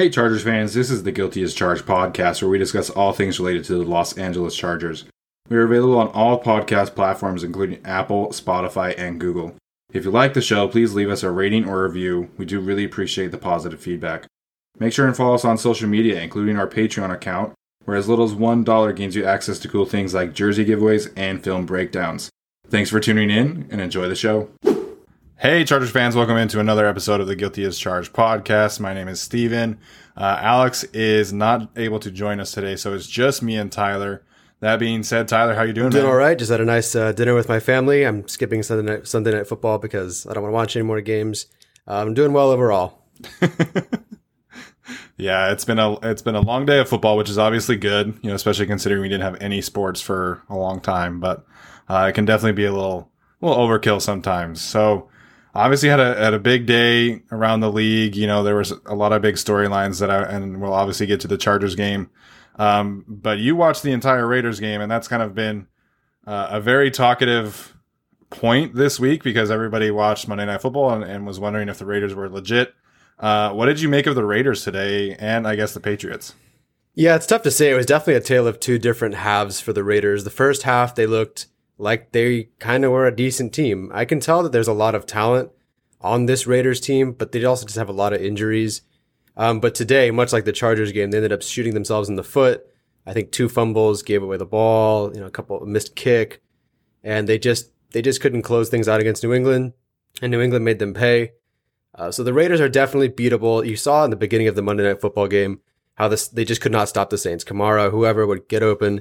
Hey, Chargers fans, this is the Guilty as Charged podcast where we discuss all things related to the Los Angeles Chargers. We are available on all podcast platforms, including Apple, Spotify, and Google. If you like the show, please leave us a rating or review. We do really appreciate the positive feedback. Make sure and follow us on social media, including our Patreon account, where as little as $1 gains you access to cool things like jersey giveaways and film breakdowns. Thanks for tuning in and enjoy the show. Hey, Chargers fans, welcome into another episode of the Guilty as Charged podcast. My name is Steven. Uh, Alex is not able to join us today, so it's just me and Tyler. That being said, Tyler, how you doing? I'm doing man? all right. Just had a nice uh, dinner with my family. I'm skipping Sunday night, Sunday night football because I don't want to watch any more games. Uh, I'm doing well overall. yeah, it's been a it's been a long day of football, which is obviously good. You know, especially considering we didn't have any sports for a long time. But uh, it can definitely be a little little overkill sometimes. So obviously had a had a big day around the league. You know, there was a lot of big storylines that I and we'll obviously get to the Chargers game. Um, but you watched the entire Raiders game, and that's kind of been uh, a very talkative point this week because everybody watched Monday Night Football and, and was wondering if the Raiders were legit. Uh, what did you make of the Raiders today, and I guess the Patriots? Yeah, it's tough to say. It was definitely a tale of two different halves for the Raiders. The first half, they looked like they kind of were a decent team. I can tell that there's a lot of talent on this Raiders team, but they also just have a lot of injuries. Um, but today, much like the Chargers game, they ended up shooting themselves in the foot. I think two fumbles gave away the ball, you know, a couple missed kick, and they just they just couldn't close things out against New England, and New England made them pay. Uh, so the Raiders are definitely beatable. You saw in the beginning of the Monday Night Football game how this they just could not stop the Saints. Kamara, whoever would get open,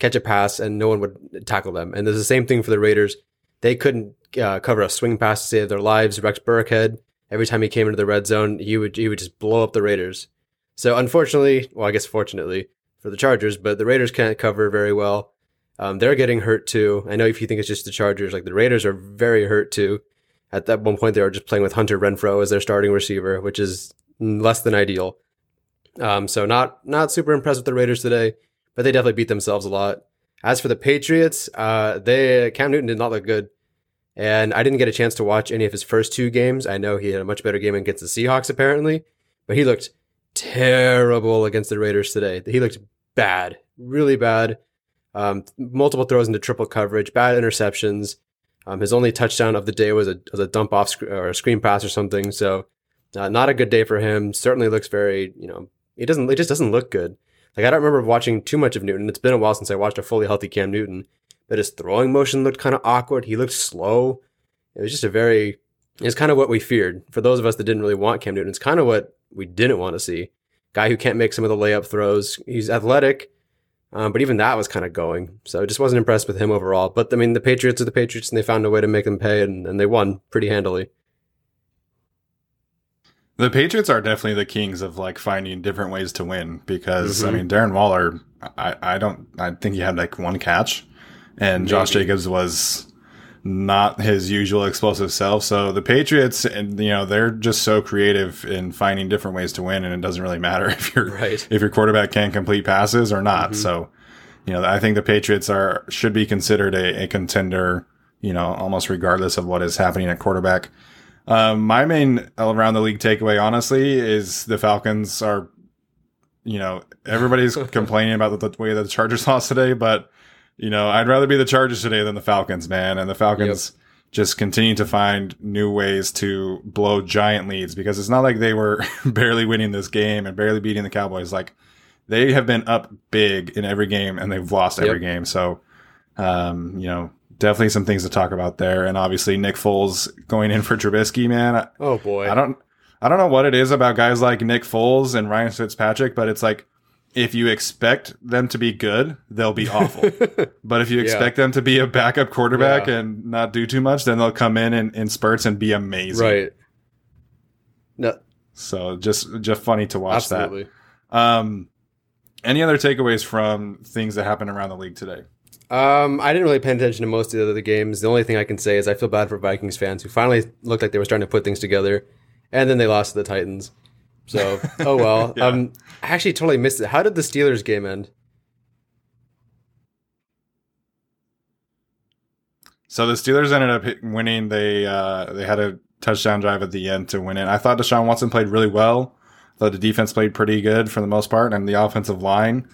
catch a pass and no one would tackle them. And there's the same thing for the Raiders. They couldn't uh, cover a swing pass to save their lives. Rex Burkhead, every time he came into the red zone, he would he would just blow up the Raiders. So unfortunately, well, I guess fortunately for the Chargers, but the Raiders can't cover very well. Um, they're getting hurt too. I know if you think it's just the Chargers, like the Raiders are very hurt too. At that one point, they were just playing with Hunter Renfrow as their starting receiver, which is less than ideal. Um, so not not super impressed with the Raiders today but they definitely beat themselves a lot. As for the Patriots, uh, they Cam Newton did not look good, and I didn't get a chance to watch any of his first two games. I know he had a much better game against the Seahawks apparently, but he looked terrible against the Raiders today. He looked bad, really bad. Um, multiple throws into triple coverage, bad interceptions. Um, his only touchdown of the day was a was a dump off sc- or a screen pass or something. So, uh, not a good day for him. Certainly looks very, you know, he doesn't. It just doesn't look good. Like I don't remember watching too much of Newton. It's been a while since I watched a fully healthy Cam Newton, but his throwing motion looked kind of awkward. He looked slow. It was just a very, it's kind of what we feared. For those of us that didn't really want Cam Newton, it's kind of what we didn't want to see. Guy who can't make some of the layup throws. He's athletic, um, but even that was kind of going. So I just wasn't impressed with him overall. But I mean, the Patriots are the Patriots, and they found a way to make them pay, and, and they won pretty handily. The Patriots are definitely the kings of like finding different ways to win because Mhm. I mean Darren Waller, I, I don't I think he had like one catch, and Josh Jacobs was not his usual explosive self. So the Patriots, and you know they're just so creative in finding different ways to win, and it doesn't really matter if your Right. if your quarterback can't complete passes or not. Mhm. So you know I think the Patriots are should be considered a, a contender. You know almost regardless of what is happening at quarterback. Um, my main around the league takeaway, honestly, is the Falcons are, you know, everybody's complaining about the, the way that the Chargers lost today, but you know, I'd rather be the Chargers today than the Falcons, man. And the Falcons just continue to find new ways to blow giant leads because it's not like they were barely winning this game and barely beating the Cowboys. Like they have been up big in every game and they've lost every Yep. game. So, um, you know, definitely some things to talk about there. And obviously Nick Foles going in for Trubisky, man. I- Oh boy. I don't I don't know what it is about guys like Nick Foles and Ryan Fitzpatrick, but it's like if you expect them to be good, they'll be awful. but if you Yeah. expect them to be a backup quarterback Yeah. and not do too much, then they'll come in, in in spurts and be amazing. right. No, So just just funny to watch absolutely. that. Um any other takeaways from things that happened around the league today? Um, I didn't really pay attention to most of the other games. The only thing I can say is I feel bad for Vikings fans who finally looked like they were starting to put things together, and then they lost to the Titans. So, oh well. Yeah. Um, I actually totally missed it. How did the Steelers game end? So the Steelers ended up winning. They uh, they had a touchdown drive at the end to win it. I thought Deshaun Watson played really well. Thought the defense played pretty good for the most part, and the offensive line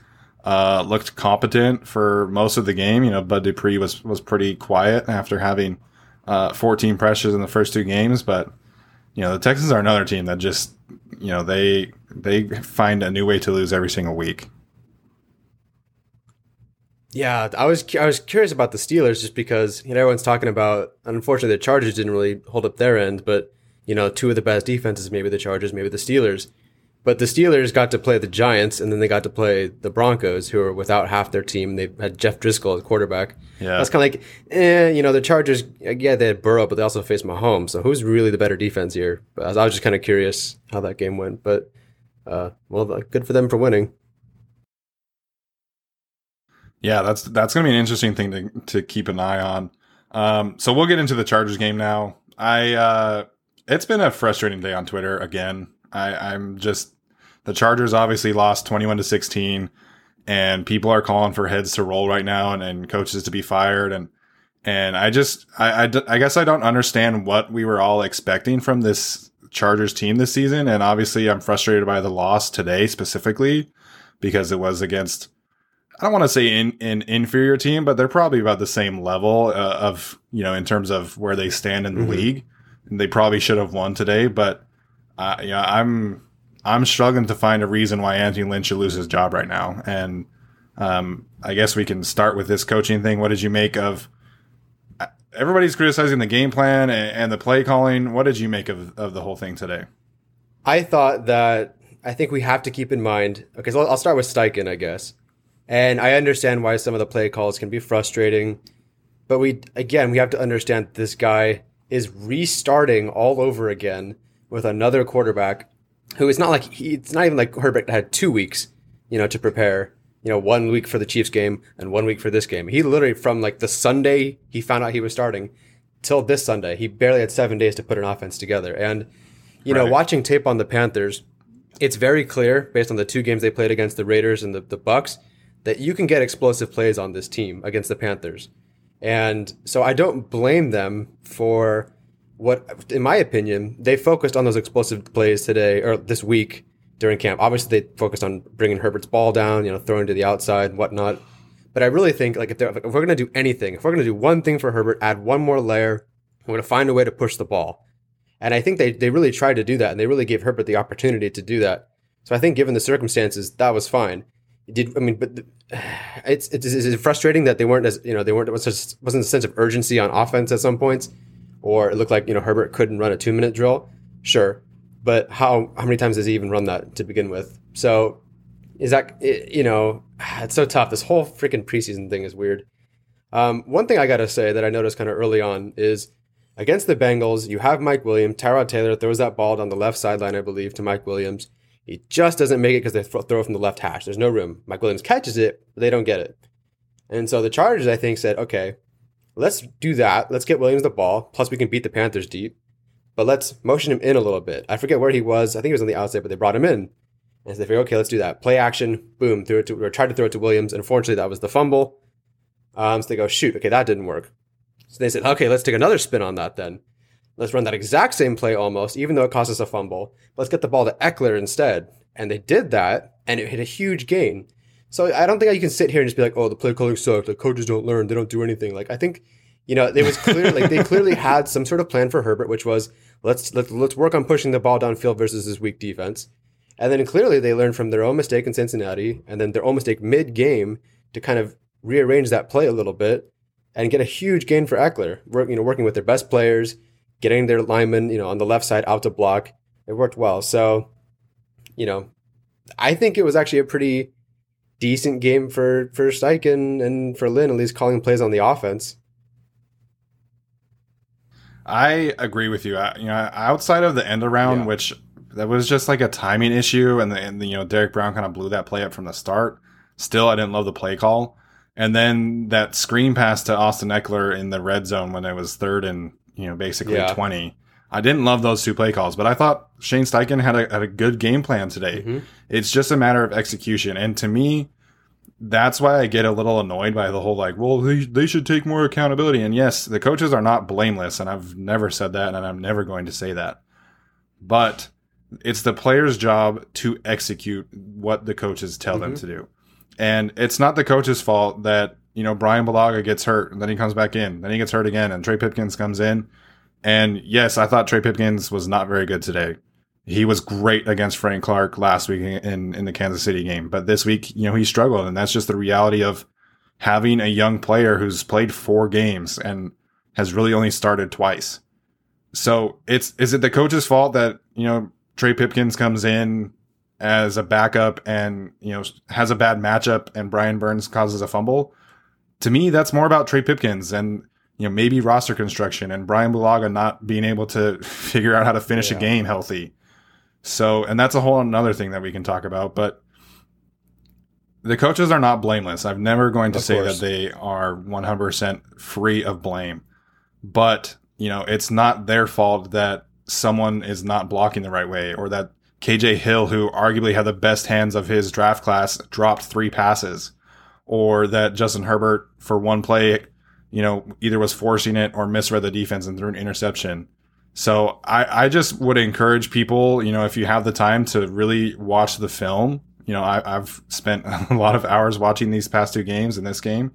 uh, looked competent for most of the game. You know, Bud Dupree was was pretty quiet after having uh, 14 pressures in the first two games, but you know the Texans are another team that just you know they they find a new way to lose every single week. Yeah, I was I was curious about the Steelers just because you know everyone's talking about. Unfortunately, the Chargers didn't really hold up their end, but you know two of the best defenses, maybe the Chargers, maybe the Steelers. But the Steelers got to play the Giants, and then they got to play the Broncos, who are without half their team. They had Jeff Driskel at quarterback. Yeah. That's kind of like, eh, you know, the Chargers. Yeah, they had Burrow, but they also faced Mahomes. So who's really the better defense here? But I was, I was just kind of curious how that game went. But uh, well, good for them for winning. Yeah, that's that's gonna be an interesting thing to to keep an eye on. Um, so we'll get into the Chargers game now. I uh, it's been a frustrating day on Twitter again. I, I'm just the Chargers obviously lost twenty one to sixteen, and people are calling for heads to roll right now and, and coaches to be fired and and I just I, I guess I don't understand what we were all expecting from this Chargers team this season, and obviously I'm frustrated by the loss today specifically because it was against I don't want to say in an inferior team, but they're probably about the same level uh, of you know in terms of where they stand in the Mhm. league. And they probably should have won today, but uh, yeah, I'm I'm struggling to find a reason why Anthony Lynn should lose his job right now. And um, I guess we can start with this coaching thing. What did you make of? uh, Everybody's criticizing the game plan and, the play calling. What did you make of, of the whole thing today? I thought that I think we have to keep in mind. Okay, so I'll start with Steichen, I guess. And I understand why some of the play calls can be frustrating, but we again we have to understand this guy is restarting all over again with another quarterback who is not like he, it's not even like Herbert had two weeks, you know, to prepare. You know, one week for the Chiefs game and one week for this game. He literally from like the Sunday he found out he was starting till this Sunday, he barely had seven days to put an offense together. And you know, watching tape on the Panthers, it's very clear based on the two games they played against the Raiders and the, the Bucs that you can get explosive plays on this team against the Panthers. And so I don't blame them for what, in my opinion, they focused on those explosive plays today or this week during camp. Obviously, they focused on bringing Herbert's ball down, you know, throwing to the outside and whatnot. But I really think like if, they're, if we're going to do anything, if we're going to do one thing for Herbert, add one more layer, we're going to find a way to push the ball. And I think they, they really tried to do that and they really gave Herbert the opportunity to do that. So I think given the circumstances, that was fine. Did I mean? But the, it's, it's it's frustrating that they weren't as you know they weren't wasn't a sense of urgency on offense at some points, or it looked like you know Herbert couldn't run a two minute drill. Sure, but how how many times has he even run that to begin with? So is that you know it's so tough. This whole freaking preseason thing is weird. Um, one thing I gotta say that I noticed kind of early on is against the Bengals, you have Mike Williams. Tyrod Taylor throws that ball down the left sideline, I believe, to Mike Williams. He just doesn't make it because they throw from the left hash. There's no room. Mike Williams catches it, but they don't get it. And so the Chargers, I think, said, okay, let's do that. Let's get Williams the ball. Plus, we can beat the Panthers deep. But let's motion him in a little bit. I forget where he was. I think he was on the outside, but they brought him in. And so they figured, okay, let's do that. Play action, boom, threw it to, or tried to throw it to Williams. Unfortunately, that was the fumble. Um, so they go, shoot, okay, that didn't work. So they said, okay, let's take another spin on that then. Let's run that exact same play almost, even though it cost us a fumble. Let's get the ball to Ekeler instead. And they did that, and it hit a huge gain. So I don't think you can sit here and just be like, oh, the play calling sucked. The coaches don't learn, they don't do anything. Like I think, you know, it was clear like they clearly had some sort of plan for Herbert, which was let's let's let's work on pushing the ball downfield versus his weak defense. And then clearly they learned from their own mistake in Cincinnati and then their own mistake mid game to kind of rearrange that play a little bit and get a huge gain for Ekeler. Work, you know, working with their best players, getting their linemen, you know, on the left side out to block. It worked well. So, you know, I think it was actually a pretty decent game for for Steichen and for Lynn, at least calling plays on the offense. I agree with you. I, you know, outside of the end around, yeah. which that was just like a timing issue, and, the, and the, you know Derrick Brown kind of blew that play up from the start. Still, I didn't love the play call, and then that screen pass to Austin Ekeler in the red zone when it was third and you know basically yeah. twenty. I didn't love those two play calls, but I thought Shane Steichen had a, had a good game plan today. Mm-hmm. It's just a matter of execution, and to me, that's why I get a little annoyed by the whole like, well, they, they should take more accountability. And yes, the coaches are not blameless, and I've never said that, and I'm never going to say that. But it's the player's job to execute what the coaches tell mm-hmm. them to do. And it's not the coach's fault that, you know, Brian Bulaga gets hurt and then he comes back in, then he gets hurt again, and Trey Pipkins comes in. And yes, I thought Trey Pipkins was not very good today. He was great against Frank Clark last week in, in the Kansas City game, but this week, you know, he struggled. And that's just the reality of having a young player who's played four games and has really only started twice. So it's, is it the coach's fault that, you know, Trey Pipkins comes in as a backup and, you know, has a bad matchup and Brian Burns causes a fumble. To me, that's more about Trey Pipkins and, you know, maybe roster construction and Brian Bulaga not being able to figure out how to finish yeah. a game healthy. So, and that's a whole another thing that we can talk about, but the coaches are not blameless. I'm never going to of say course. that they are 100% free of blame, but you know, it's not their fault that someone is not blocking the right way or that KJ Hill, who arguably had the best hands of his draft class, dropped three passes, or that Justin Herbert for one play, you know, either was forcing it or misread the defense and threw an interception. So I, I just would encourage people, you know, if you have the time to really watch the film. You know, I, have spent a lot of hours watching these past two games in this game.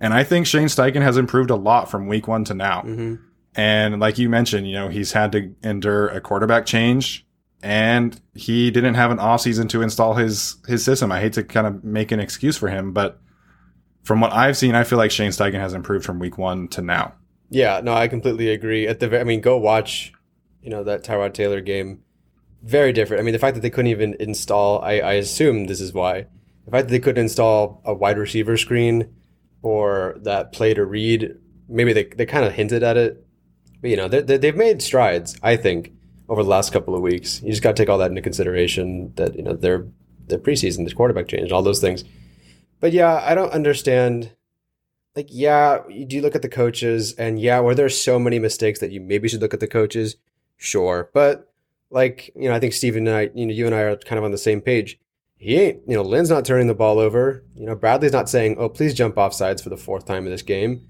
And I think Shane Steichen has improved a lot from week one to now. Mm-hmm. And like you mentioned, you know, he's had to endure a quarterback change and he didn't have an off season to install his his system. I hate to kind of make an excuse for him, but from what I've seen, I feel like Shane Steichen has improved from week one to now. Yeah, no, I completely agree. At the, I mean, go watch, you know, that Tyrod Taylor game. Very different. I mean, the fact that they couldn't even install, I, I assume this is why. The fact that they couldn't install a wide receiver screen or that play to read, maybe they, they kind of hinted at it but you know, they, they've made strides. I think over the last couple of weeks. You just got to take all that into consideration. That you know, their their preseason, the quarterback change, all those things. But yeah, I don't understand. Like, yeah, you do look at the coaches, and yeah, where there so many mistakes that you maybe should look at the coaches? Sure, but like you know, I think Steven and I, you know, you and I are kind of on the same page. He ain't, you know, Lynn's not turning the ball over. You know, Bradley's not saying, "Oh, please jump off sides for the fourth time in this game."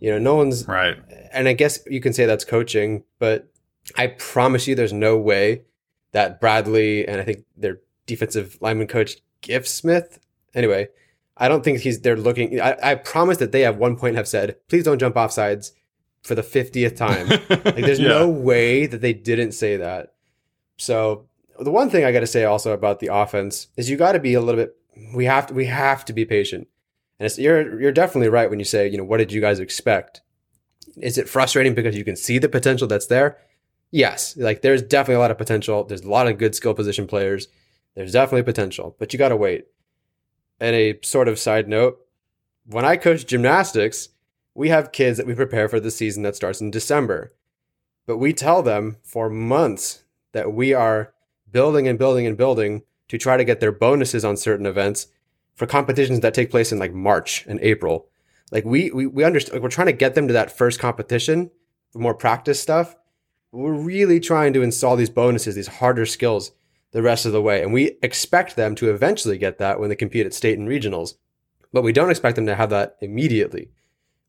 You know, no one's right. And I guess you can say that's coaching, but I promise you, there's no way that Bradley and I think their defensive lineman coach Giff Smith. Anyway, I don't think he's. They're looking. I, I promise that they have one point have said, please don't jump off sides for the fiftieth time. like, there's yeah. no way that they didn't say that. So the one thing I got to say also about the offense is you got to be a little bit we have to we have to be patient. And it's, you're you're definitely right when you say, you know, what did you guys expect? Is it frustrating because you can see the potential that's there? Yes, like there's definitely a lot of potential. There's a lot of good skill position players. There's definitely potential, but you got to wait. And a sort of side note, when I coach gymnastics, we have kids that we prepare for the season that starts in December. But we tell them for months that we are building and building and building to try to get their bonuses on certain events for competitions that take place in like March and April. Like we we we understand like we're trying to get them to that first competition, for more practice stuff. We're really trying to install these bonuses, these harder skills the rest of the way. And we expect them to eventually get that when they compete at state and regionals. But we don't expect them to have that immediately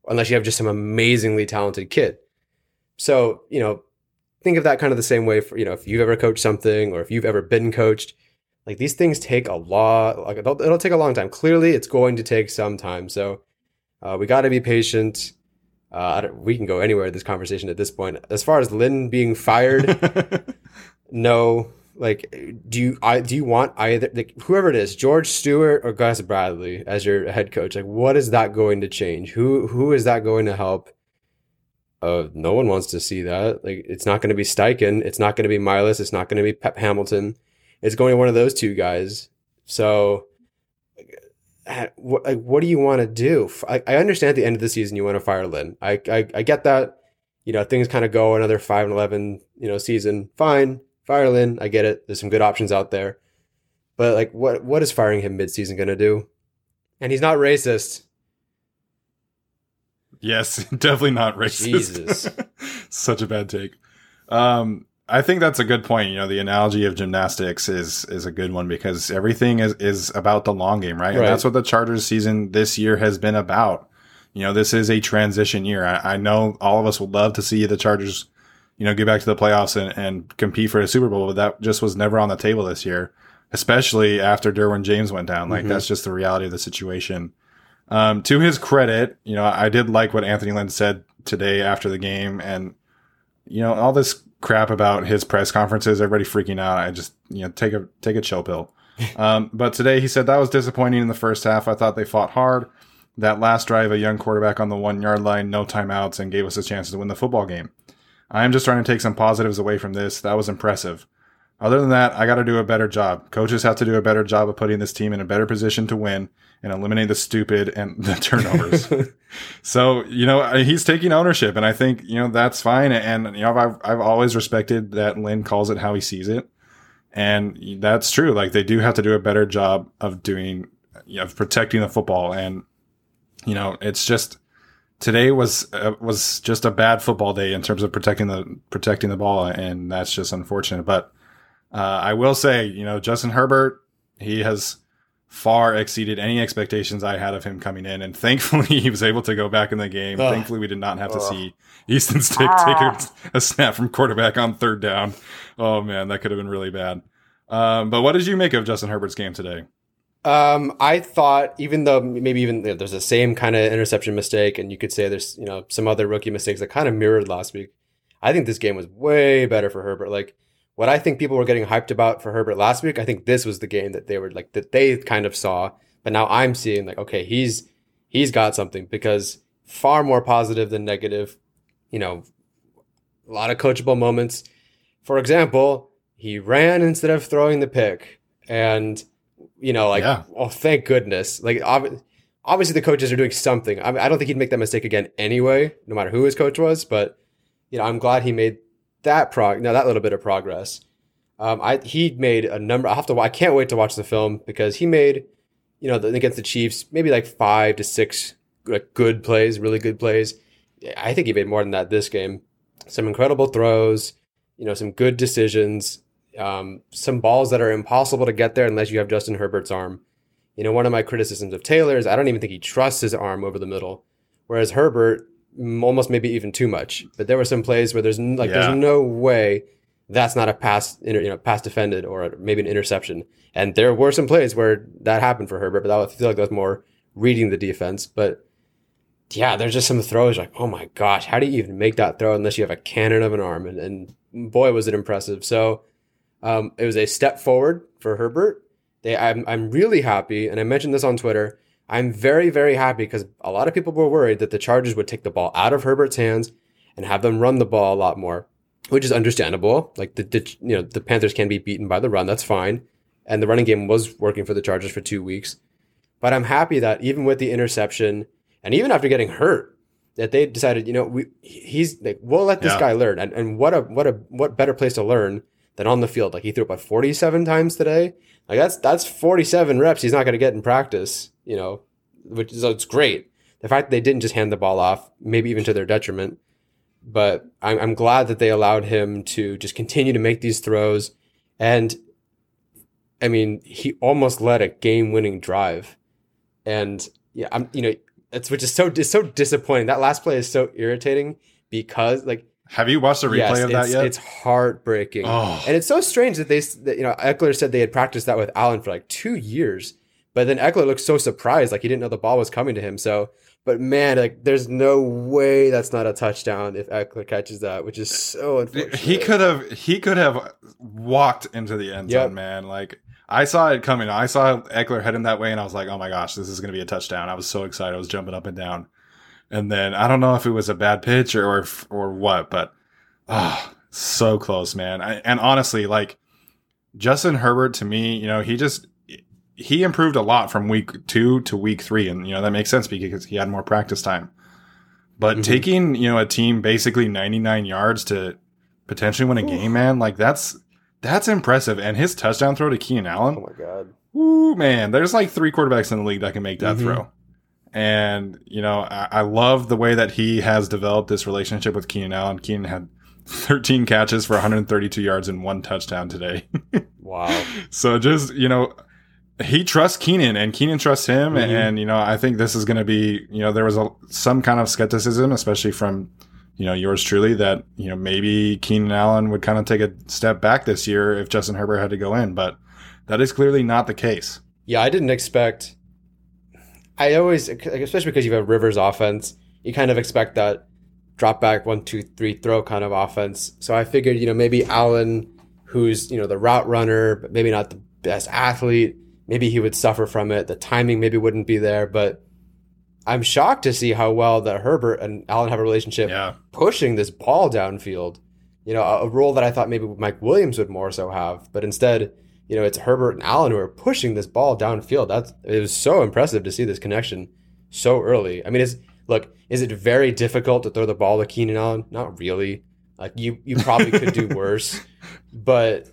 unless you have just some amazingly talented kid. So, you know, think of that kind of the same way for, you know, if you've ever coached something or if you've ever been coached, like these things take a lot, like it'll, it'll take a long time. Clearly, it's going to take some time. So uh, we got to be patient. Uh, we can go anywhere in this conversation at this point. As far as Lynn being fired, no. Like, do you I do you want either like, whoever it is, George Stewart or Gus Bradley as your head coach? Like, what is that going to change? Who who is that going to help? Uh, no one wants to see that. Like, it's not going to be Steichen. It's not going to be Milus. It's not going to be Pep Hamilton it's going to one of those two guys. So, what, like, what do you want to do? I, I understand at the end of the season you want to fire Lynn. I, I, I get that. You know, things kind of go another five and eleven, you know, season. Fine, fire Lynn. I get it. There's some good options out there, but like, what what is firing him midseason going to do? And he's not racist. Yes, definitely not racist. Jesus, such a bad take. Um, I think that's a good point. You know, the analogy of gymnastics is is a good one because everything is is about the long game, right? right. And that's what the Chargers season this year has been about. You know, this is a transition year. I, I, know all of us would love to see the Chargers, you know, get back to the playoffs and, and compete for a Super Bowl, but that just was never on the table this year, especially after Derwin James went down. Like mm-hmm. that's just the reality of the situation. Um, to his credit, you know, I did like what Anthony Lynn said today after the game and you know, all this crap about his press conferences, everybody freaking out. I just, you know, take a take a chill pill. Um, but today he said that was disappointing in the first half. I thought they fought hard. That last drive, a young quarterback on the one yard line, no timeouts, and gave us a chance to win the football game. I am just trying to take some positives away from this. That was impressive. Other than that, I got to do a better job. Coaches have to do a better job of putting this team in a better position to win and eliminate the stupid and the turnovers. so, you know, he's taking ownership and I think, you know, that's fine. And, you know, I've, I've always respected that Lynn calls it how he sees it. And that's true. Like they do have to do a better job of doing, you know, of protecting the football. And, you know, it's just, today was, uh, was just a bad football day in terms of protecting the, protecting the ball. And that's just unfortunate. But, uh, I will say, you know, Justin Herbert, he has, far exceeded any expectations I had of him coming in. And thankfully, he was able to go back in the game. Ugh. Thankfully, we did not have Ugh. to see Easton Stick ah. take a, a, snap from quarterback on third down. Oh man, that could have been really bad. Um, but what did you make of Justin Herbert's game today? Um, I thought even though maybe even you know, there's the same kind of interception mistake, and you could say there's you know some other rookie mistakes that kind of mirrored last week. I think this game was way better for Herbert. Like what I think people were getting hyped about for Herbert last week, I think this was the game that they were like that they kind of saw, but now I'm seeing like okay, he's he's got something because far more positive than negative. You know, a lot of coachable moments. For example, he ran instead of throwing the pick, and you know, like yeah. oh, thank goodness. Like ob- obviously the coaches are doing something. I, mean, I don't think he'd make that mistake again anyway, no matter who his coach was. But you know, I'm glad he made that prog now that little bit of progress. Um, I he made a number. I have to. I can't wait to watch the film because he made, you know, against the Chiefs, maybe like five to six like good plays, really good plays. I think he made more than that this game. Some incredible throws, you know, some good decisions, um, some balls that are impossible to get there unless you have Justin Herbert's arm. You know, one of my criticisms of Taylor is I don't even think he trusts his arm over the middle, whereas Herbert almost maybe even too much. But there were some plays where there's like yeah. there's no way that's not a pass, you know, pass defended or maybe an interception. And there were some plays where that happened for Herbert, but that would feel like that was more reading the defense. But yeah, there's just some throws like, oh my gosh, how do you even make that throw unless you have a cannon of an arm? And, and boy, was it impressive. So um, it was a step forward for Herbert. They, I'm, I'm really happy, and I mentioned this on Twitter. I'm very, very happy because a lot of people were worried that the Chargers would take the ball out of Herbert's hands and have them run the ball a lot more, which is understandable. Like the, the you know the Panthers can be beaten by the run, that's fine, and the running game was working for the Chargers for two weeks. But I'm happy that even with the interception and even after getting hurt, that they decided, you know, we he's like we'll let this Yeah. guy learn, and and what a what a what better place to learn than on the field. Like he threw it about 47 times today. Like that's that's 47 reps he's not going to get in practice, you know, which is it's great. The fact that they didn't just hand the ball off, maybe even to their detriment, but I'm I'm glad that they allowed him to just continue to make these throws, and I mean he almost led a game-winning drive, and yeah, I'm you know it's which is so it's so disappointing. That last play is so irritating because like Have you watched a replay yes, of that yet? it's heartbreaking. Oh. And it's so strange that they, that, you know, Ekeler said they had practiced that with Allen for like two years, but then Ekeler looked so surprised, like he didn't know the ball was coming to him. So, but man, like there's no way that's not a touchdown if Ekeler catches that, which is so unfortunate. he could have he could have walked into the end zone, Yep. man. Like I saw it coming. I saw Ekeler heading that way, and I was like, "Oh my gosh, this is going to be a touchdown!" I was so excited. I was jumping up and down. And then I don't know if it was a bad pitch or or, or what, but ah, so close, man. I, and honestly, like Justin Herbert to me, you know, he just he improved a lot from week two to week three, and you know that makes sense because he had more practice time. But Mhm. taking you know a team basically 99 yards to potentially win a game, man, like that's that's impressive. And his touchdown throw to Keenan Allen, oh my god. Woo, man, there's like three quarterbacks in the league that can make that Mhm. throw. And, you know, I, I love the way that he has developed this relationship with Keenan Allen. Keenan had 13 catches for 132 yards and one touchdown today. Wow. so just, you know, he trusts Keenan and Keenan trusts him. Mhm. And, you know, I think this is going to be, you know, there was a, some kind of skepticism, especially from, you know, yours truly that, you know, maybe Keenan Allen would kind of take a step back this year if Justin Herbert had to go in. But that is clearly not the case. Yeah, I didn't expect. I always, especially because you have Rivers' offense, you kind of expect that drop back one, two, three, throw kind of offense. So I figured, you know, maybe Allen, who's you know the route runner, but maybe not the best athlete, maybe he would suffer from it. The timing maybe wouldn't be there, but I'm shocked to see how well that Herbert and Allen have a relationship Yeah. pushing this ball downfield. You know, a, a role that I thought maybe Mike Williams would more so have, but instead, you know, it's Herbert and Allen who are pushing this ball downfield. That's it was so impressive to see this connection so early. I mean, is look, is it very difficult to throw the ball to Keenan Allen? Not really. Like you, you probably could do worse, but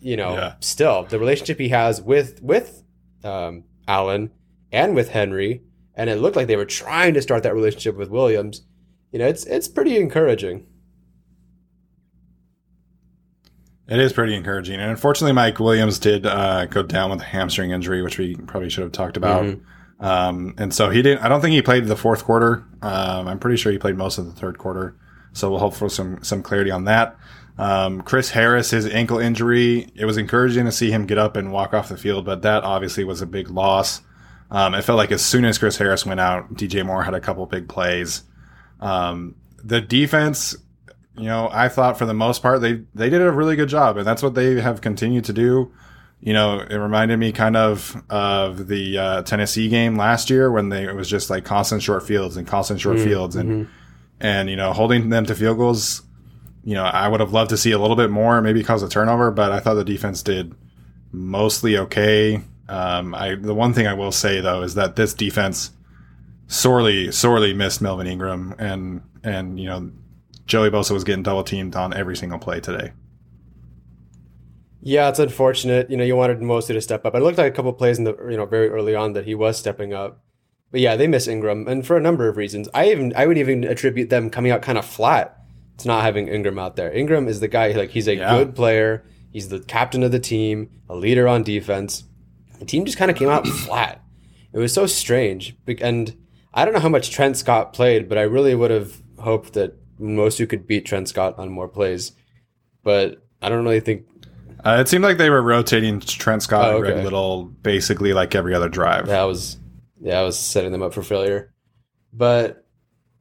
you know, Yeah. still the relationship he has with with um, Allen and with Henry, and it looked like they were trying to start that relationship with Williams. You know, it's it's pretty encouraging. It is pretty encouraging. And unfortunately, Mike Williams did uh, go down with a hamstring injury, which we probably should have talked about. Mhm. Um, and so he didn't, I don't think he played the fourth quarter. Um, I'm pretty sure he played most of the third quarter. So we'll hope for some, some clarity on that. Um, Chris Harris, his ankle injury, it was encouraging to see him get up and walk off the field, but that obviously was a big loss. Um, it felt like as soon as Chris Harris went out, DJ Moore had a couple big plays. Um, the defense, you know, I thought for the most part they they did a really good job, and that's what they have continued to do. You know, it reminded me kind of of the uh, Tennessee game last year when they it was just like constant short fields and constant short fields, and and you know holding them to field goals. You know, I would have loved to see a little bit more, maybe cause a turnover, but I thought the defense did mostly okay. Um, I the one thing I will say though is that this defense sorely sorely missed Melvin Ingram, and and you know Joey Bosa was getting double teamed on every single play today. Yeah, it's unfortunate. You know, you wanted Mosley to step up. It looked like a couple plays in the you know very early on that he was stepping up. But yeah, they miss Ingram, and for a number of reasons. I even I would even attribute them coming out kind of flat to not having Ingram out there. Ingram is the guy like he's a Yeah. good player. He's the captain of the team, a leader on defense. The team just kind of came out flat. It was so strange, and I don't know how much Trent Scott played, but I really would have hoped that Nwosu could beat Trent Scott on more plays. But I don't really think Uh, it seemed like they were rotating Trent Scott Oh, and Greg okay. Little basically like every other drive. that was yeah, I was setting them up for failure. But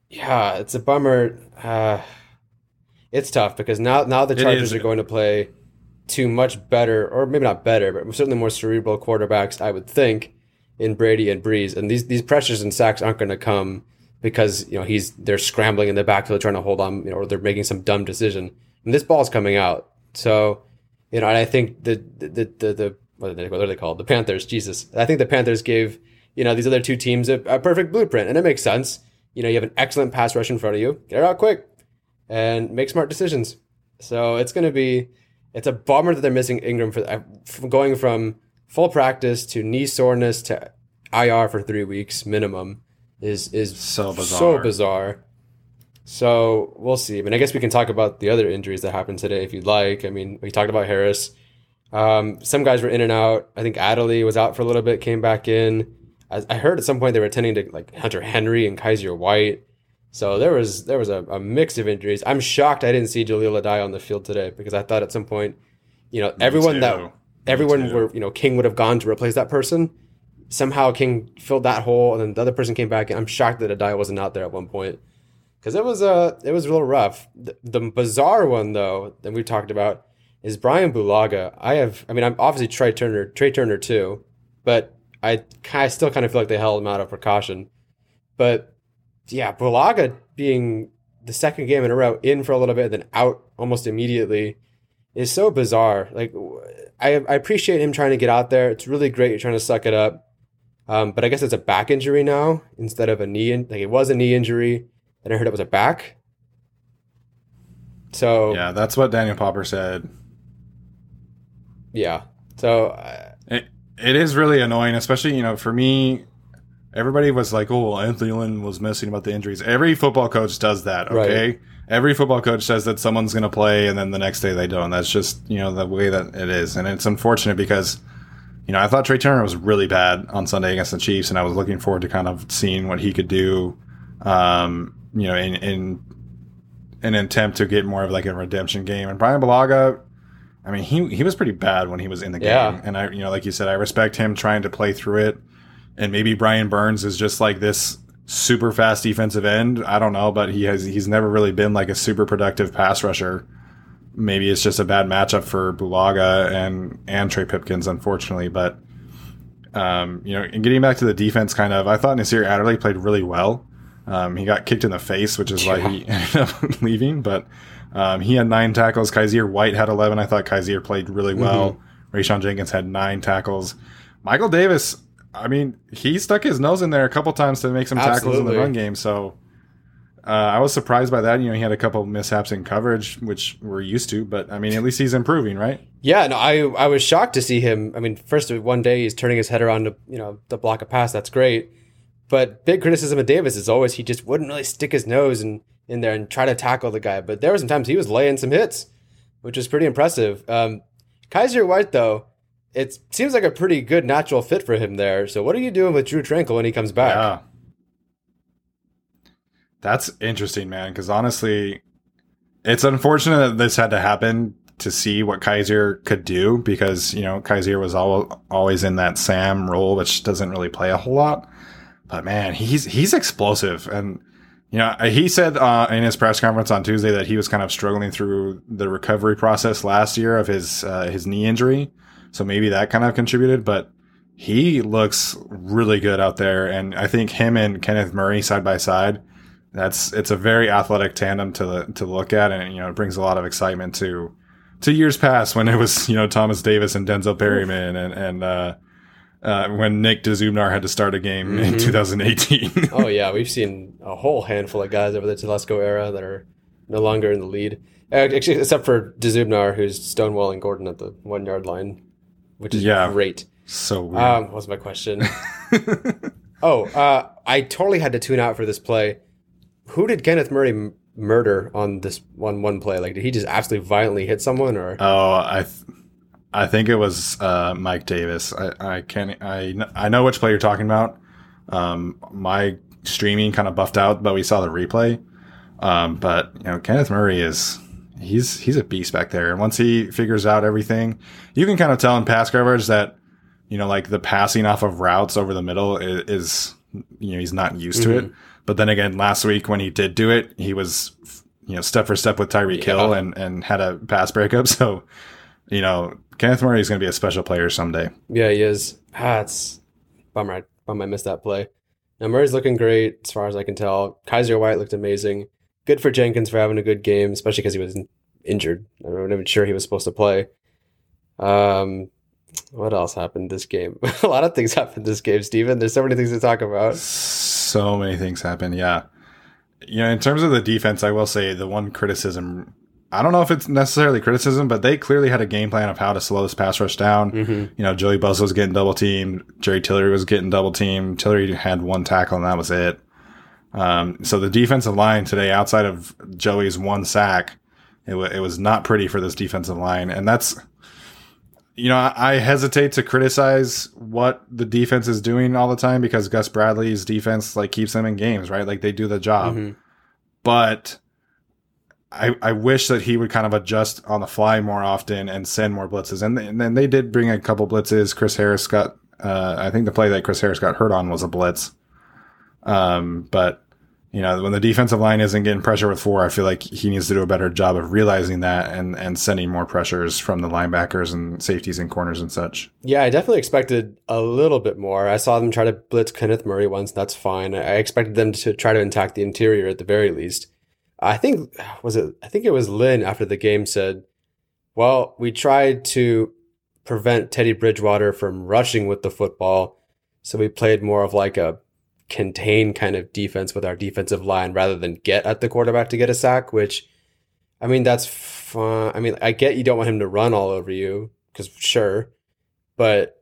yeah, it's a bummer. Uh, it's tough because now now the Chargers are going to play two much better, or maybe not better, but certainly more cerebral quarterbacks, I would think, in Brady and Brees. And these these pressures and sacks aren't going to come because you know he's they're scrambling in the backfield trying to hold on, you know, or they're making some dumb decision. And this ball's coming out, so you know, and I think the the the, the what are, they, what are they called? The Panthers. Jesus, I think the Panthers gave you know these other two teams a, a perfect blueprint, and it makes sense. You know, you have an excellent pass rush in front of you. Get it out quick and make smart decisions. So it's going to be it's a bummer that they're missing Ingram for uh, going from full practice to knee soreness to IR for three weeks minimum is is So bizarre. So bizarre. So we'll see. I mean, I guess we can talk about the other injuries that happened today if you'd like. I mean, we talked about Harris. Um, some guys were in and out. I think Adderley was out for a little bit, came back in. I, I heard at some point they were attending to like Hunter Henry and Kyzir White. So there was there was a, a mix of injuries. I'm shocked I didn't see Jahleel Addae on the field today because I thought at some point, you know, everyone that everyone were you know King would have gone to replace that person. Somehow King filled that hole, and then the other person came back. I'm shocked that Addae wasn't out there at one point because it was uh it was a little rough. The, the bizarre one though that we talked about is Brian Bulaga. I have I mean I'm obviously Trai Turner Trai Turner too, but I I still kind of feel like they held him out of precaution. But yeah, Bulaga being the second game in a row in for a little bit, then out almost immediately is so bizarre. Like I I appreciate him trying to get out there. It's really great. You're trying to suck it up. Um, but I guess it's a back injury now instead of a knee. In- like it was a knee injury, and I heard it was a back. So yeah, that's what Daniel Popper said. Yeah. So uh, It, it is really annoying, especially, you know, for me, everybody was like, oh, well, Anthony Lynn was missing about the injuries. Every football coach does that, okay? Every football coach says that someone's going to play and then the next day they don't. That's just, you know, the way that it is. And it's unfortunate because, you know, I thought Trai Turner was really bad on Sunday against the Chiefs and I was looking forward to kind of seeing what he could do, um, you know, in, in an attempt to get more of like a redemption game. And Brian Bulaga, I mean, he he was pretty bad when he was in the game. Yeah. And I, you know, like you said, I respect him trying to play through it. And maybe Brian Burns is just like this super fast defensive end. I don't know, but he has he's never really been like a super productive pass rusher. Maybe it's just a bad matchup for Bulaga and and Trey Pipkins, unfortunately. But um, you know, and getting back to the defense, kind of, I thought Nasir Adderley played really well. Um, he got kicked in the face, which is why he ended up leaving. But um, he had nine tackles. Kyzir White had 11. I thought Kyzir played really well. Rayshawn Jenkins had nine tackles. Michael Davis, I mean, he stuck his nose in there a couple times to make some tackles in the run game. So uh, I was surprised by that. You know, he had a couple mishaps in coverage, which we're used to. But I mean, at least he's improving, right? Yeah, no, I I was shocked to see him. I mean, first one day he's turning his head around to you know the block a pass. That's great, but big criticism of Davis is always he just wouldn't really stick his nose in in there and try to tackle the guy. But there were some times he was laying some hits, which was pretty impressive. Um, Kyzir White though, it seems like a pretty good natural fit for him there. So what are you doing with Drue Tranquill when he comes back? Yeah. That's interesting, man, because honestly, it's unfortunate that this had to happen to see what Kyzir could do because, you know, Kyzir was al- always in that Sam role, which doesn't really play a whole lot. But man, he's he's explosive. And, you know, he said uh, in his press conference on Tuesday that he was kind of struggling through the recovery process last year of his uh, his knee injury. So maybe that kind of contributed, but he looks really good out there. And I think him and Kenneth Murray side by side, that's it's a very athletic tandem to to look at, and you know it brings a lot of excitement to to years past when it was you know Thomas Davis and Denzel Perryman and and uh, uh, when Nick Dzubnar had to start a game in 2018. oh yeah, we've seen a whole handful of guys over the Telesco era that are no longer in the lead, uh, actually, except for Dzubnar, who's stonewalling Gordon at the one yard line, which is Yeah. great. so weird. Um, what was my question? oh, uh, I totally had to tune out for this play. Who did Kenneth Murray m- murder on this one one play? Like, did he just absolutely violently hit someone, or Oh, I, th- I think it was uh, Mike Davis. I, I can't. I I know which play you're talking about. Um, my streaming kind of buffed out, but we saw the replay. Um, but you know, Kenneth Murray is he's he's a beast back there, and once he figures out everything, you can kind of tell in pass coverage that you know, like the passing off of routes over the middle is, is you know he's not used to it. But then again, last week when he did do it, he was you know step for step with Tyreek Hill and and had a pass breakup. So you know, Kenneth Murray is going to be a special player someday. Yeah, he is. Ah, it's bummer. I, bummer I missed that play. Now Murray's looking great as far as I can tell. Kyzir White looked amazing. Good for Jenkins for having a good game, especially because he was injured. I'm not even sure he was supposed to play. Um, what else happened this game? a lot of things happened this game, Steven. There's so many things to talk about. So many things happen. Yeah. You know, in terms of the defense, I will say the one criticism I don't know if it's necessarily criticism, but they clearly had a game plan of how to slow this pass rush down. Mm-hmm. You know, Joey Bosa was getting double teamed. Jerry Tillery was getting double teamed. Tillery had one tackle and that was it. Um, so the defensive line today, outside of Joey's one sack, it, w- it was not pretty for this defensive line. And that's, you know, I, I hesitate to criticize what the defense is doing all the time because Gus Bradley's defense like keeps them in games, right? Like they do the job. Mm-hmm. But I, I wish that he would kind of adjust on the fly more often and send more blitzes. And, and then they did bring a couple blitzes. Chris Harris got, uh, I think the play that Chris Harris got hurt on was a blitz. Um, but you know, when the defensive line isn't getting pressure with four, I feel like he needs to do a better job of realizing that and, and sending more pressures from the linebackers and safeties and corners and such. Yeah, I definitely expected a little bit more. I saw them try to blitz Kenneth Murray once. That's fine. I expected them to try to attack the interior at the very least. I think was it I think it was Lynn after the game said, "Well, we tried to prevent Teddy Bridgewater from rushing with the football, so we played more of like a contain kind of defense with our defensive line rather than get at the quarterback to get a sack, which I mean that's fun. I mean, I get you don't want him to run all over you cuz sure, but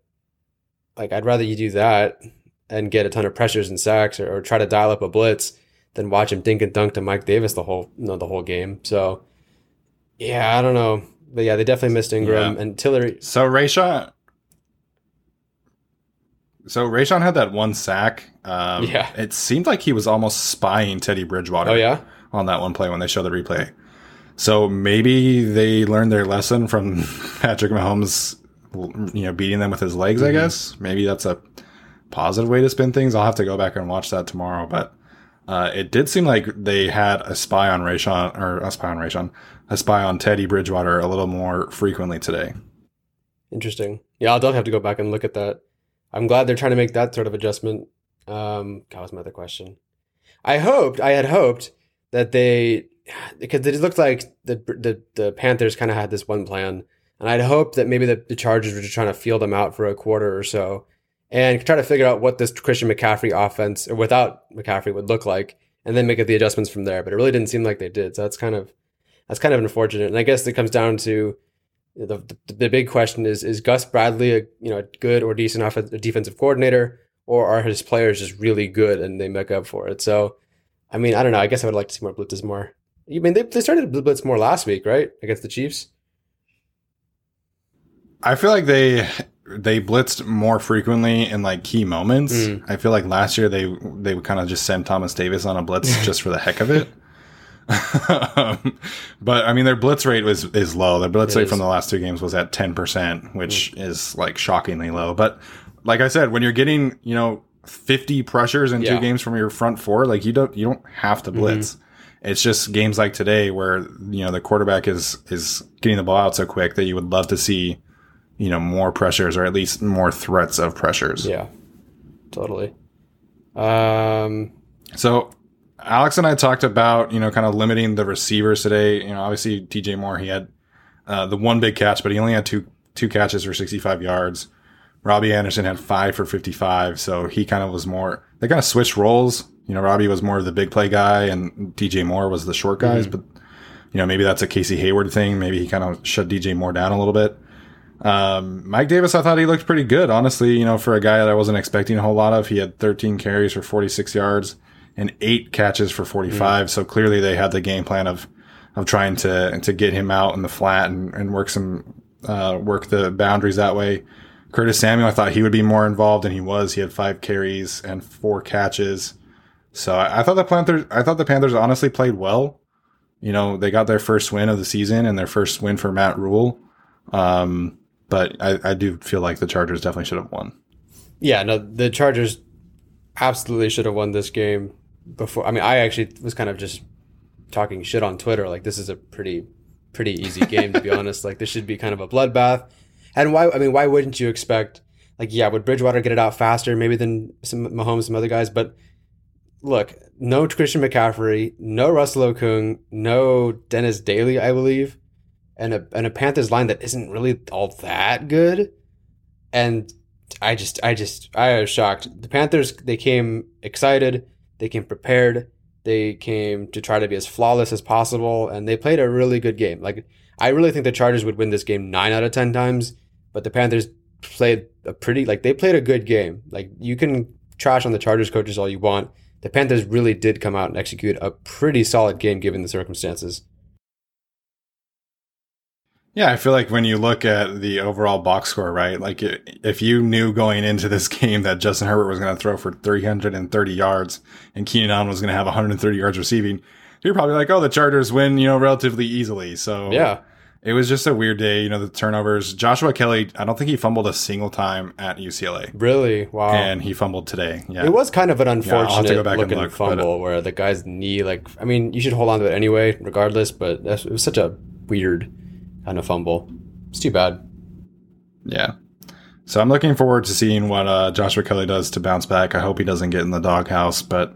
like I'd rather you do that and get a ton of pressures and sacks or, or try to dial up a blitz than watch him dink and dunk to Mike Davis the whole you know, the whole game. So yeah, I don't know. But yeah, they definitely missed Ingram yeah. and Tillery. So Rayshawn so Rayshawn had that one sack. Um, yeah. It seemed like he was almost spying Teddy Bridgewater. Oh, yeah? On that one play when they show the replay. So maybe they learned their lesson from Patrick Mahomes, you know, beating them with his legs, mm-hmm. I guess. Maybe that's a positive way to spin things. I'll have to go back and watch that tomorrow. But uh, it did seem like they had a spy on Rayshawn, or a spy on Rayshawn, a spy on Teddy Bridgewater a little more frequently today. Interesting. Yeah, I'll definitely have to go back and look at that. I'm glad they're trying to make that sort of adjustment. Um, that was my other question. I hoped, I had hoped that they, because it looked like the the, the Panthers kind of had this one plan, and I'd hoped that maybe the, the Chargers were just trying to feel them out for a quarter or so, and try to figure out what this Christian McCaffrey offense or without McCaffrey would look like, and then make the adjustments from there. But it really didn't seem like they did. So that's kind of that's kind of unfortunate. And I guess it comes down to the, the, the big question is is Gus Bradley a you know a good or decent offensive defensive coordinator, or are his players just really good and they make up for it? So, I mean, I don't know. I guess I would like to see more blitzes more. I mean, they they started to blitz more last week, right, against the Chiefs. I feel like they they blitzed more frequently in like key moments. Mm. I feel like last year they they would kind of just send Thomas Davis on a blitz just for the heck of it. um, but I mean, their blitz rate was is low. Their blitz it rate is. from the last two games was at ten percent, which mm. is like shockingly low. But like I said, when you're getting you know fifty pressures in yeah. two games from your front four, like you don't you don't have to blitz. Mm-hmm. It's just games like today where you know the quarterback is is getting the ball out so quick that you would love to see you know more pressures or at least more threats of pressures. Yeah, totally. Um, so Alex and I talked about you know kind of limiting the receivers today. You know, obviously DJ Moore he had uh, the one big catch, but he only had two two catches for 65 yards. Robbie Anderson had five for 55, so he kind of was more. They kind of switched roles. You know, Robbie was more of the big play guy, and DJ Moore was the short guys. Mm-hmm. But you know, maybe that's a Casey Hayward thing. Maybe he kind of shut DJ Moore down a little bit. Um, Mike Davis, I thought he looked pretty good, honestly. You know, for a guy that I wasn't expecting a whole lot of, he had 13 carries for 46 yards and eight catches for 45. Mm. So clearly they had the game plan of, of trying to, to get him out in the flat and, and work some, uh, work the boundaries that way. Curtis Samuel, I thought he would be more involved and he was. He had five carries and four catches. So I, I thought the Panthers, I thought the Panthers honestly played well. You know, they got their first win of the season and their first win for Matt Rhule. Um, but I, I do feel like the Chargers definitely should have won. Yeah, no, the Chargers absolutely should have won this game before. I mean, I actually was kind of just talking shit on Twitter. Like, this is a pretty pretty easy game to be honest. Like this should be kind of a bloodbath. And why? I mean, why wouldn't you expect? Like, yeah, would Bridgewater get it out faster maybe than some Mahomes, some other guys? But look, no Christian McCaffrey, no Russell Okung, no Dennis Daly, I believe, and a and a Panthers line that isn't really all that good. And I just, I just, I was shocked. The Panthers, they came excited, they came prepared, they came to try to be as flawless as possible, and they played a really good game. Like, I really think the Chargers would win this game nine out of 10 times, but the Panthers played a pretty, like, they played a good game. Like, you can trash on the Chargers coaches all you want. The Panthers really did come out and execute a pretty solid game given the circumstances. Yeah, I feel like when you look at the overall box score, right? Like if you knew going into this game that Justin Herbert was going to throw for 330 yards and Keenan Allen was going to have 130 yards receiving, you're probably like, "Oh, the Chargers win, you know, relatively easily." So Yeah. it was just a weird day. You know, the turnovers. Joshua Kelley, I don't think he fumbled a single time at UCLA, Really? Wow. and he fumbled today. Yeah, It was kind of an unfortunate go back looking look, but- fumble where the guy's knee, like, I mean, you should hold on to it anyway, regardless, but it was such a weird kind of fumble. It's too bad. Yeah. So I'm looking forward to seeing what uh, Joshua Kelley does to bounce back. I hope he doesn't get in the doghouse, but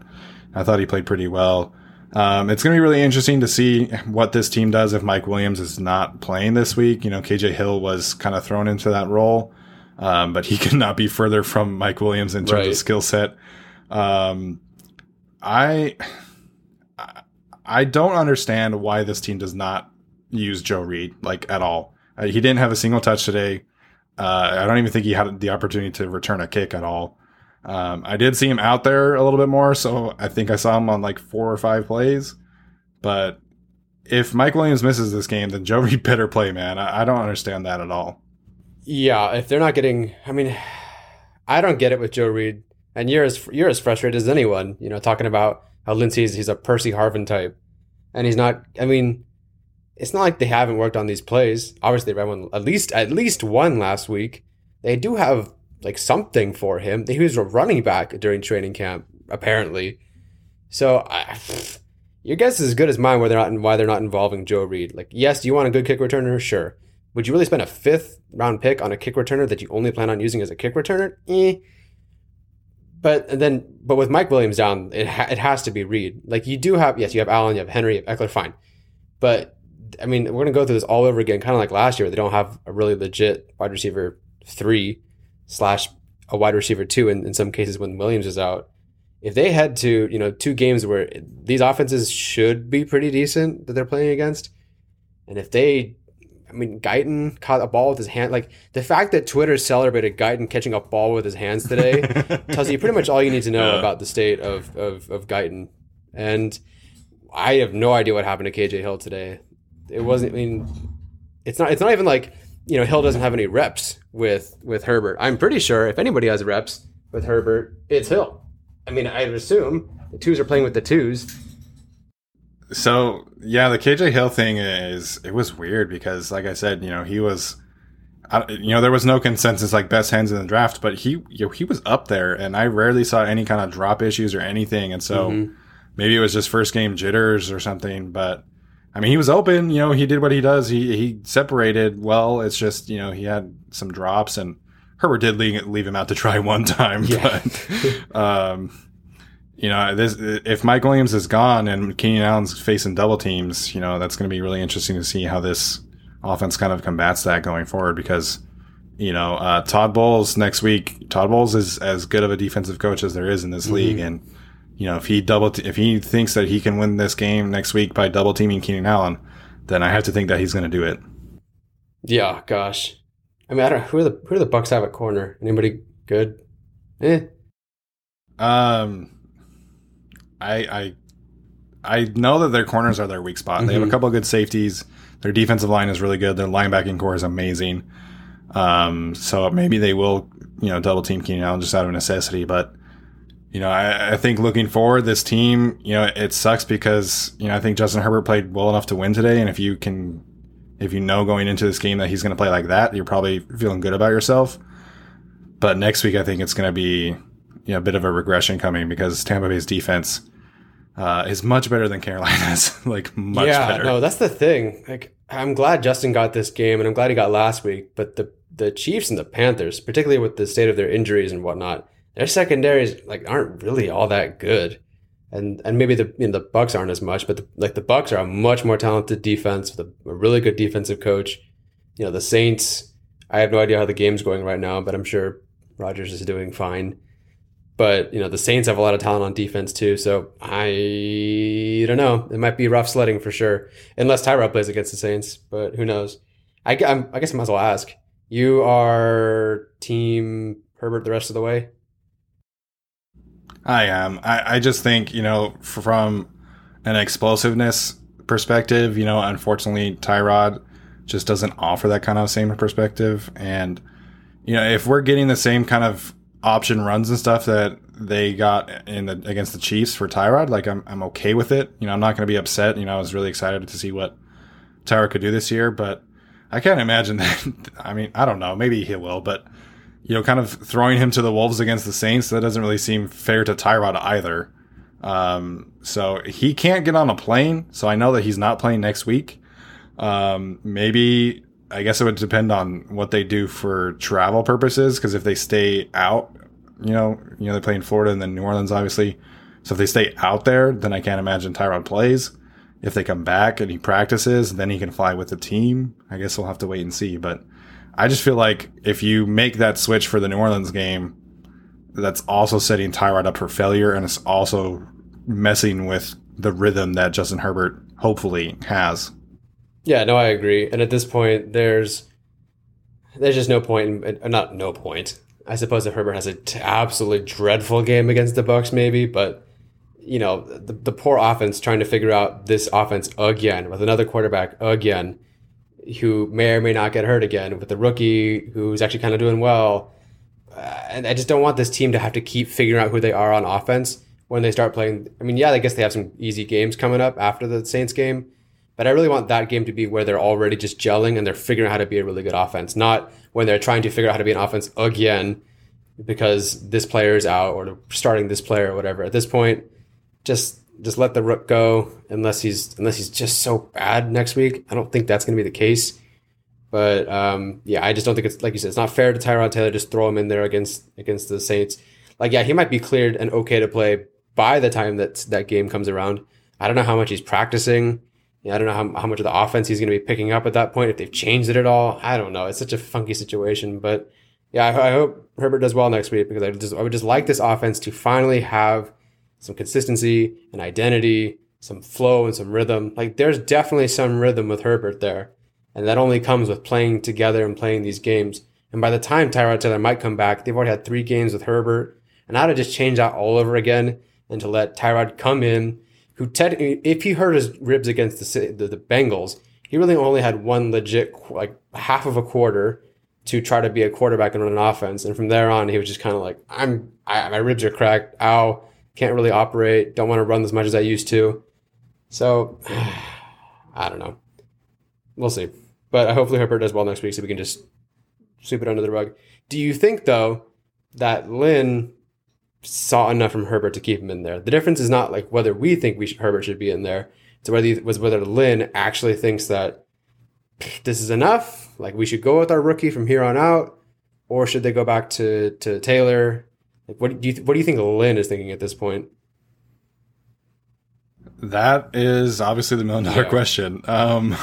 I thought he played pretty well. Um, it's going to be really interesting to see what this team does if Mike Williams is not playing this week. You know, KJ Hill was kind of thrown into that role, um, but he could not be further from Mike Williams in terms Right. of skill set. Um, I I don't understand why this team does not use Joe Reed like at all. Uh, he didn't have a single touch today. Uh, I don't even think he had the opportunity to return a kick at all. Um, I did see him out there a little bit more, so I think I saw him on like four or five plays. But if Mike Williams misses this game, then Joe Reed better play, man. I, I don't understand that at all. Yeah, if they're not getting, I mean, I don't get it with Joe Reed, and you're as you're as frustrated as anyone. You know, talking about how Lindsey's he's a Percy Harvin type, and he's not. I mean, it's not like they haven't worked on these plays. Obviously, they ran one at least at least one last week. They do have like something for him. He was a running back during training camp, apparently. So I, your guess is as good as mine whether or not why they're not involving Joe Reed. Like, yes, do you want a good kick returner? Sure. Would you really spend a fifth round pick on a kick returner that you only plan on using as a kick returner? Eh. But then, but with Mike Williams down, it ha- it has to be Reed. Like you do have, yes, you have Allen, you have Henry, you have Ekeler, fine. But I mean, we're gonna go through this all over again, kind of like last year. They don't have a really legit wide receiver three slash a wide receiver two in, in some cases when Williams is out. If they head to you know two games where these offenses should be pretty decent that they're playing against, and if they I mean, Guyton caught a ball with his hand. Like the fact that Twitter celebrated Guyton catching a ball with his hands today tells you pretty much all you need to know Yeah. about the state of, of, of Guyton. And I have no idea what happened to KJ Hill today. It wasn't. I mean, it's not. It's not even like you know Hill doesn't have any reps with with Herbert. I'm pretty sure if anybody has reps with Herbert, it's Hill. I mean, I would assume the twos are playing with the twos. So yeah, the KJ Hill thing is it was weird because, like I said, you know he was, I, you know, there was no consensus like best hands in the draft, but he you know, he was up there, and I rarely saw any kind of drop issues or anything, and so Mhm. maybe it was just first game jitters or something. But I mean, he was open. You know, he did what he does. He he separated well. It's just you know he had some drops, and Herbert did leave, leave him out to try one time, Yeah. but. um you know, this if Mike Williams is gone and Keenan Allen's facing double teams, you know, that's going to be really interesting to see how this offense kind of combats that going forward because, you know, uh, Todd Bowles next week, Todd Bowles is as good of a defensive coach as there is in this league. And, you know, if he double, t- if he thinks that he can win this game next week by double teaming Keenan Allen, then I have to think that he's going to do it. Yeah, gosh. I mean, I don't. Who are the who are the Bucs have at corner? Anybody good? Eh. Um, I I I know that their corners are their weak spot. They have a Mhm. couple of good safeties. Their defensive line is really good. Their linebacking core is amazing. Um, so maybe they will, you know, double team Keenan Allen just out of necessity. But you know, I, I think looking forward, this team, you know, it sucks because you know I think Justin Herbert played well enough to win today, and if you can, if you know going into this game that he's going to play like that, you're probably feeling good about yourself. But next week, I think it's going to be you know, a bit of a regression coming because Tampa Bay's defense uh, is much better than Carolina's. like much yeah, better. no, that's the thing. Like, I'm glad Justin got this game, and I'm glad he got last week. But the the Chiefs and the Panthers, particularly with the state of their injuries and whatnot, their secondaries like aren't really all that good. And and maybe the you know, the Bucs aren't as much, but the, like the Bucs are a much more talented defense with a, a really good defensive coach. You know the Saints. I have no idea how the game's going right now, but I'm sure Rodgers is doing fine. But you know the Saints have a lot of talent on defense too, so I don't know. It might be rough sledding for sure, unless Tyrod plays against the Saints. But who knows? I, I guess I might as well ask. You are team Herbert the rest of the way. I am. I, I just think you know from an explosiveness perspective, you know, unfortunately Tyrod just doesn't offer that kind of same perspective, and you know if we're getting the same kind of option runs and stuff that they got in the against the Chiefs for Tyrod, like I'm I'm okay with it. You know, I'm not going to be upset. You know, I was really excited to see what Tyrod could do this year, but I can't imagine that. I mean, I don't know. Maybe he will, but you know, kind of throwing him to the wolves against the Saints that doesn't really seem fair to Tyrod either. Um, so he can't get on a plane. So I know that he's not playing next week. Um, maybe I guess it would depend on what they do for travel purposes. Because if they stay out, you know, you know they play in Florida and then New Orleans, obviously. So if they stay out there, then I can't imagine Tyrod plays. If they come back and he practices, then he can fly with the team. I guess we'll have to wait and see. But I just feel like if you make that switch for the New Orleans game, that's also setting Tyrod up for failure, and it's also messing with the rhythm that Justin Herbert hopefully has. Yeah, no, I agree. And at this point, there's there's just no point, in, not no point. I suppose if Herbert has an absolutely dreadful game against the Bucs, maybe, but you know the, the poor offense trying to figure out this offense again with another quarterback again, who may or may not get hurt again with the rookie who's actually kind of doing well. Uh, and I just don't want this team to have to keep figuring out who they are on offense when they start playing. I mean, yeah, I guess they have some easy games coming up after the Saints game but I really want that game to be where they're already just gelling and they're figuring out how to be a really good offense, not when they're trying to figure out how to be an offense again because this player is out or starting this player or whatever. At this point, just just let the rook go unless he's unless he's just so bad next week. I don't think that's going to be the case. But um, yeah, I just don't think it's like you said. It's not fair to Tyrod Taylor just throw him in there against against the Saints. Like yeah, he might be cleared and okay to play by the time that that game comes around. I don't know how much he's practicing. Yeah, I don't know how, how much of the offense he's going to be picking up at that point. If they've changed it at all, I don't know. It's such a funky situation, but yeah, I, I hope Herbert does well next week because I just I would just like this offense to finally have some consistency and identity, some flow and some rhythm. Like there's definitely some rhythm with Herbert there, and that only comes with playing together and playing these games. And by the time Tyrod Taylor might come back, they've already had three games with Herbert, and now to just change that all over again and to let Tyrod come in who Ted, if he hurt his ribs against the, the, the Bengals, he really only had one legit like half of a quarter to try to be a quarterback and run an offense. And from there on, he was just kind of like, I'm I, my ribs are cracked. Ow, can't really operate. Don't want to run as much as I used to. So I don't know. We'll see. But hopefully Herbert does well next week, so we can just sweep it under the rug. Do you think though that Lynn saw enough from Herbert to keep him in there. The difference is not like whether we think we should, Herbert should be in there. It's whether was whether Lynn actually thinks that this is enough. Like we should go with our rookie from here on out, or should they go back to to Taylor? Like what do you what do you think Lynn is thinking at this point? That is obviously the million dollar yeah. question. Um,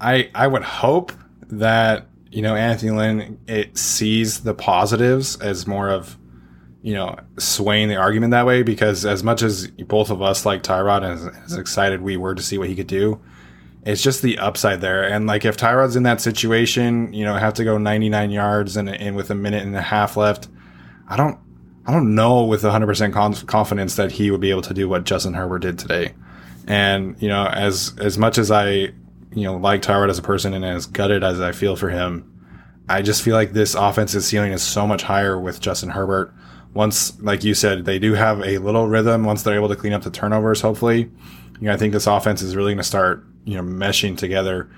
I I would hope that you know Anthony Lynn it sees the positives as more of you know, swaying the argument that way because as much as both of us like Tyrod and as, as excited we were to see what he could do, it's just the upside there. And like if Tyrod's in that situation, you know, have to go 99 yards and, and with a minute and a half left, I don't, I don't know with 100% confidence that he would be able to do what Justin Herbert did today. And, you know, as, as much as I, you know, like Tyrod as a person and as gutted as I feel for him, I just feel like this offensive ceiling is so much higher with Justin Herbert once, like you said, they do have a little rhythm once they're able to clean up the turnovers, hopefully. You know, I think this offense is really going to start, you know, meshing together.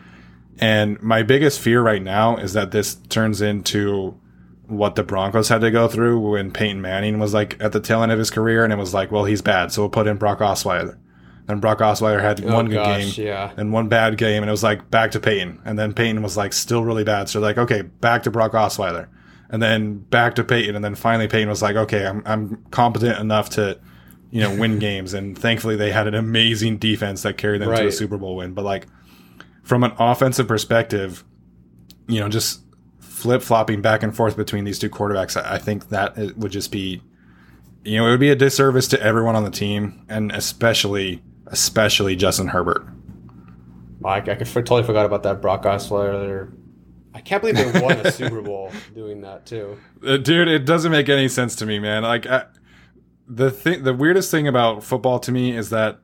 And my biggest fear right now is that this turns into what the Broncos had to go through when Peyton Manning was like at the tail end of his career and it was like, well, he's bad, so we'll put in Brock Osweiler. Then Brock Osweiler had oh, one good Oh, gosh, game yeah. and one bad game, and it was like back to Peyton. And then Peyton was like still really bad. So like, okay, back to Brock Osweiler. And then back to Peyton. And then finally Peyton was like, okay, I'm, I'm competent enough to, you know, win games. And thankfully they had an amazing defense that carried them to a Super Bowl win. But like, from an offensive perspective, you know, just flip flopping back and forth between these two quarterbacks, I I think that it would just be, you know, it would be a disservice to everyone on the team, and especially, especially Justin Herbert. Mike, I totally forgot about that Brock Osweiler. I can't believe they won a Super Bowl doing that too. Uh, dude, it doesn't make any sense to me, man. Like I, the thing, the weirdest thing about football to me is that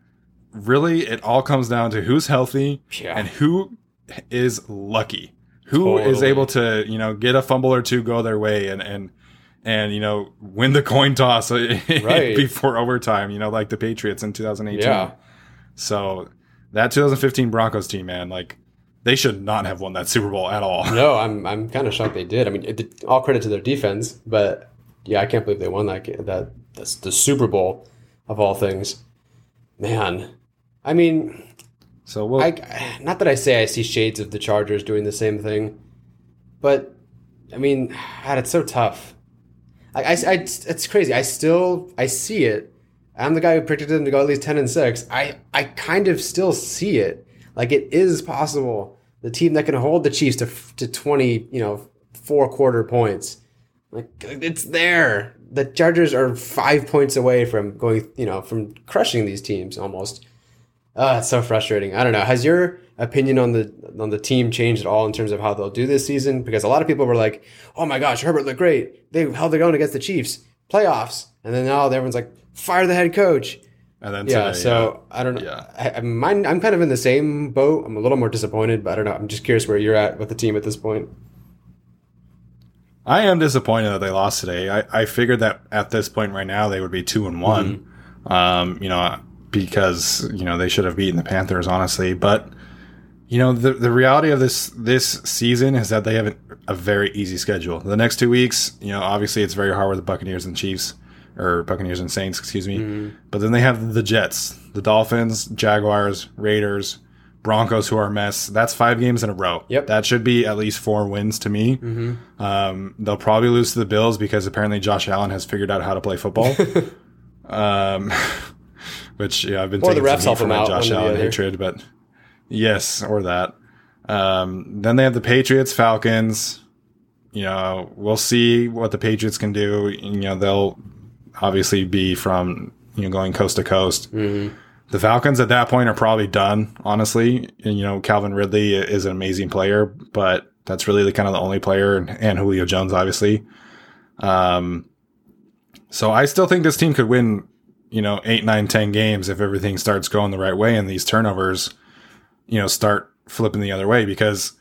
really it all comes down to who's healthy Yeah. and who is lucky, who is Totally. able to you know get a fumble or two go their way and and and you know win the coin toss Right. before overtime. You know, like the Patriots in 2018. Yeah. So that 2015 Broncos team, man, like they should not have won that Super Bowl at all. No, I'm I'm kind of shocked they did. I mean, it all credit to their defense, but yeah, I can't believe they won that that that's the Super Bowl of all things. Man, I mean, So we'll, I not that I say I see shades of the Chargers doing the same thing, but I mean, God, it's so tough. I, I, I- it's crazy. I still I see it. I'm the guy who predicted them to go at least ten and six. I I kind of still see it. Like it is possible. The team that can hold the Chiefs to to twenty, you know, four quarter points. Like it's there. The Chargers are five points away from going, you know, from crushing these teams almost. Uh, it's so frustrating. I don't know. Has your opinion on the on the team changed at all in terms of how they'll do this season? Because a lot of people were like, "Oh my gosh, Herbert looked great. They held their own against the Chiefs playoffs," and then now everyone's like, "Fire the head coach." and then Yeah. today, so I don't know. Yeah. I, I'm I'm kind of in the same boat. I'm a little more disappointed, but I don't know. I'm just curious where you're at with the team at this point. I am disappointed that they lost today. I, I figured that at this point right now they would be two and one. Um, you know, because you know they should have beaten the Panthers, honestly. But you know, the the reality of this this season is that they have a, very easy schedule. The next two weeks, you know, obviously it's very hard with the Buccaneers and Chiefs or Buccaneers and Saints, excuse me. But then they have the Jets, the Dolphins, Jaguars, Raiders, Broncos, who are a mess. That's five games in a row. Yep. that should be at least four wins to me. Um, they'll probably lose to the Bills because apparently Josh Allen has figured out how to play football. um, which yeah, I've been Or the taking refs help for him my out, Josh Allen hatred, but yes, or that. Um, then they have the Patriots, Falcons. You know, we'll see what the Patriots can do. You know, they'll obviously be from you know going coast to coast. Mm-hmm. The Falcons at that point are probably done, honestly. And, you know, Calvin Ridley is an amazing player, but that's really the kind of the only player, and Julio Jones, obviously. Um, so I still think this team could win, you know, eight, nine, ten games if everything starts going the right way and these turnovers, you know, start flipping the other way because,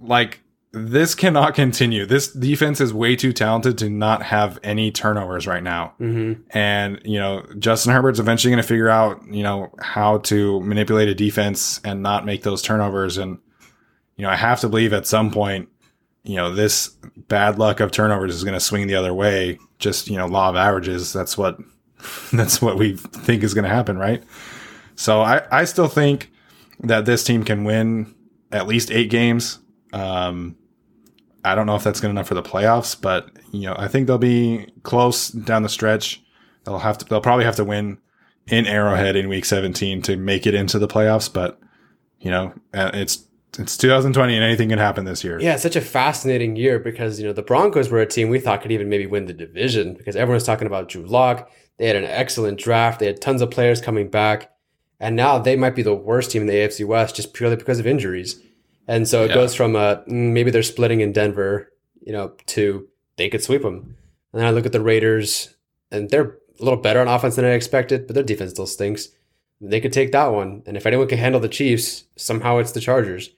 like, this cannot continue. This defense is way too talented to not have any turnovers right now. Mm-hmm. And, you know, Justin Herbert's eventually going to figure out, you know, how to manipulate a defense and not make those turnovers. And, you know, I have to believe at some point, you know, this bad luck of turnovers is going to swing the other way. Just, you know, law of averages. That's what, that's what we think is going to happen, right? So I, I still think that this team can win at least eight games. Um, I don't know if that's good enough for the playoffs, but you know, I think they'll be close down the stretch. They'll have to, they'll probably have to win in Arrowhead in week 17 to make it into the playoffs, but you know, it's, it's 2020 and anything can happen this year. Yeah, such a fascinating year because you know the Broncos were a team we thought could even maybe win the division because everyone's talking about Drew Lock. They had an excellent draft. They had tons of players coming back, and now they might be the worst team in the AFC West just purely because of injuries. And so it Yeah. goes from uh, mm, maybe they're splitting in Denver, you know, to they could sweep them. And then I look at the Raiders, and they're a little better on offense than I expected, but their defense still stinks. They could take that one, and if anyone can handle the Chiefs, somehow it's the Chargers.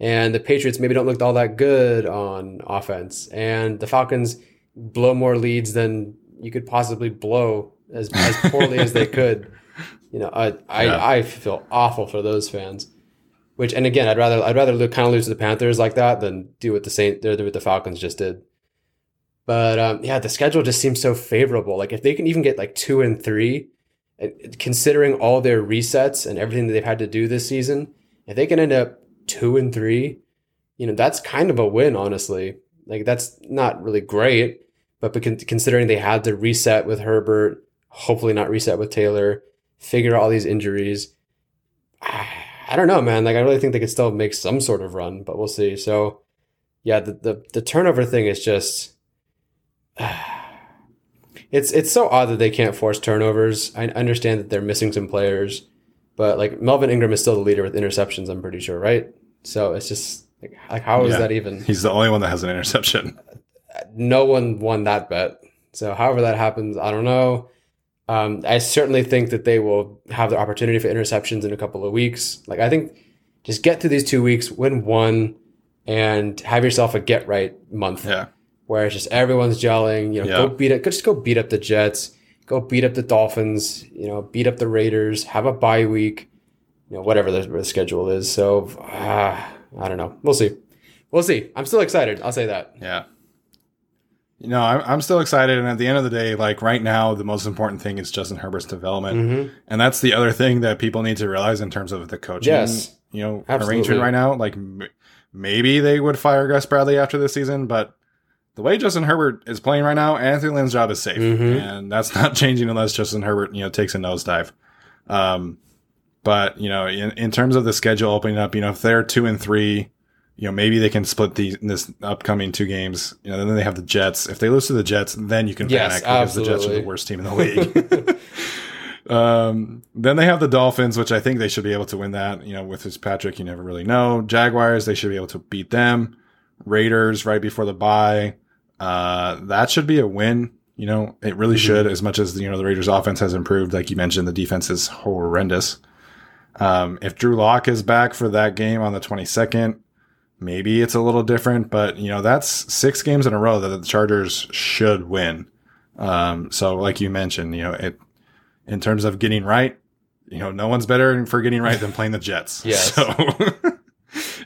And the Patriots maybe don't look all that good on offense, and the Falcons blow more leads than you could possibly blow as as poorly as they could. You know, I I, Yeah. I feel awful for those fans. Which and again, I'd rather I'd rather lo- kind of lose to the Panthers like that than do what the Saint do what the Falcons just did. But um, yeah, the schedule just seems so favorable. Like if they can even get like two and three, And considering all their resets and everything that they've had to do this season, if they can end up two and three, you know, that's kind of a win, honestly. Like that's not really great, but considering they had to reset with Herbert, hopefully not reset with Taylor, figure out all these injuries. I don't know, man. Like I really think they could still make some sort of run, but we'll see. So yeah, the the, the turnover thing is just it's it's so odd that they can't force turnovers. I understand that they're missing some players, but like Melvin Ingram is still the leader with interceptions. I'm pretty sure, right? So it's just like, like how is Yeah. that even? He's the only one that has an interception. no one won that bet. So however that happens, I don't know. Um, I certainly think that they will have the opportunity for interceptions in a couple of weeks. Like I think just get through these two weeks, win one, and have yourself a get right month Yeah. where it's just everyone's gelling. You know, Yeah. go beat it. Just go beat up the Jets. Go beat up the Dolphins. You know, beat up the Raiders. Have a bye week. You know, whatever the, the schedule is. So uh, I don't know. We'll see. We'll see. I'm still excited. I'll say that. Yeah. You know, I'm, I'm still excited. And at the end of the day, like right now, the most important thing is Justin Herbert's development. Mhm. And that's the other thing that people need to realize in terms of the coaching, Yes. you know, Absolutely. arrangement right now. Like m- maybe they would fire Gus Bradley after this season, but the way Justin Herbert is playing right now, Anthony Lynn's job is safe. Mhm. And that's not changing unless Justin Herbert, you know, takes a nosedive. Um, but, you know, in, in terms of the schedule opening up, you know, if they're two and three, you know, maybe they can split these this upcoming two games. You know, then they have the Jets. If they lose to the Jets, then you can Yes, panic because the Jets are the worst team in the league. um, then they have the Dolphins, which I think they should be able to win that. You know, with Fitzpatrick, you never really know. Jaguars, they should be able to beat them. Raiders, right before the bye, uh, that should be a win. You know, it really Mhm. should. As much as you know, the Raiders' offense has improved, like you mentioned, the defense is horrendous. Um, if Drew Lock is back for that game on the 22nd, maybe it's a little different, but you know, that's six games in a row that the Chargers should win. Um, so like you mentioned, you know, it, in terms of getting right, you know, no one's better for getting right than playing the Jets. Yes. So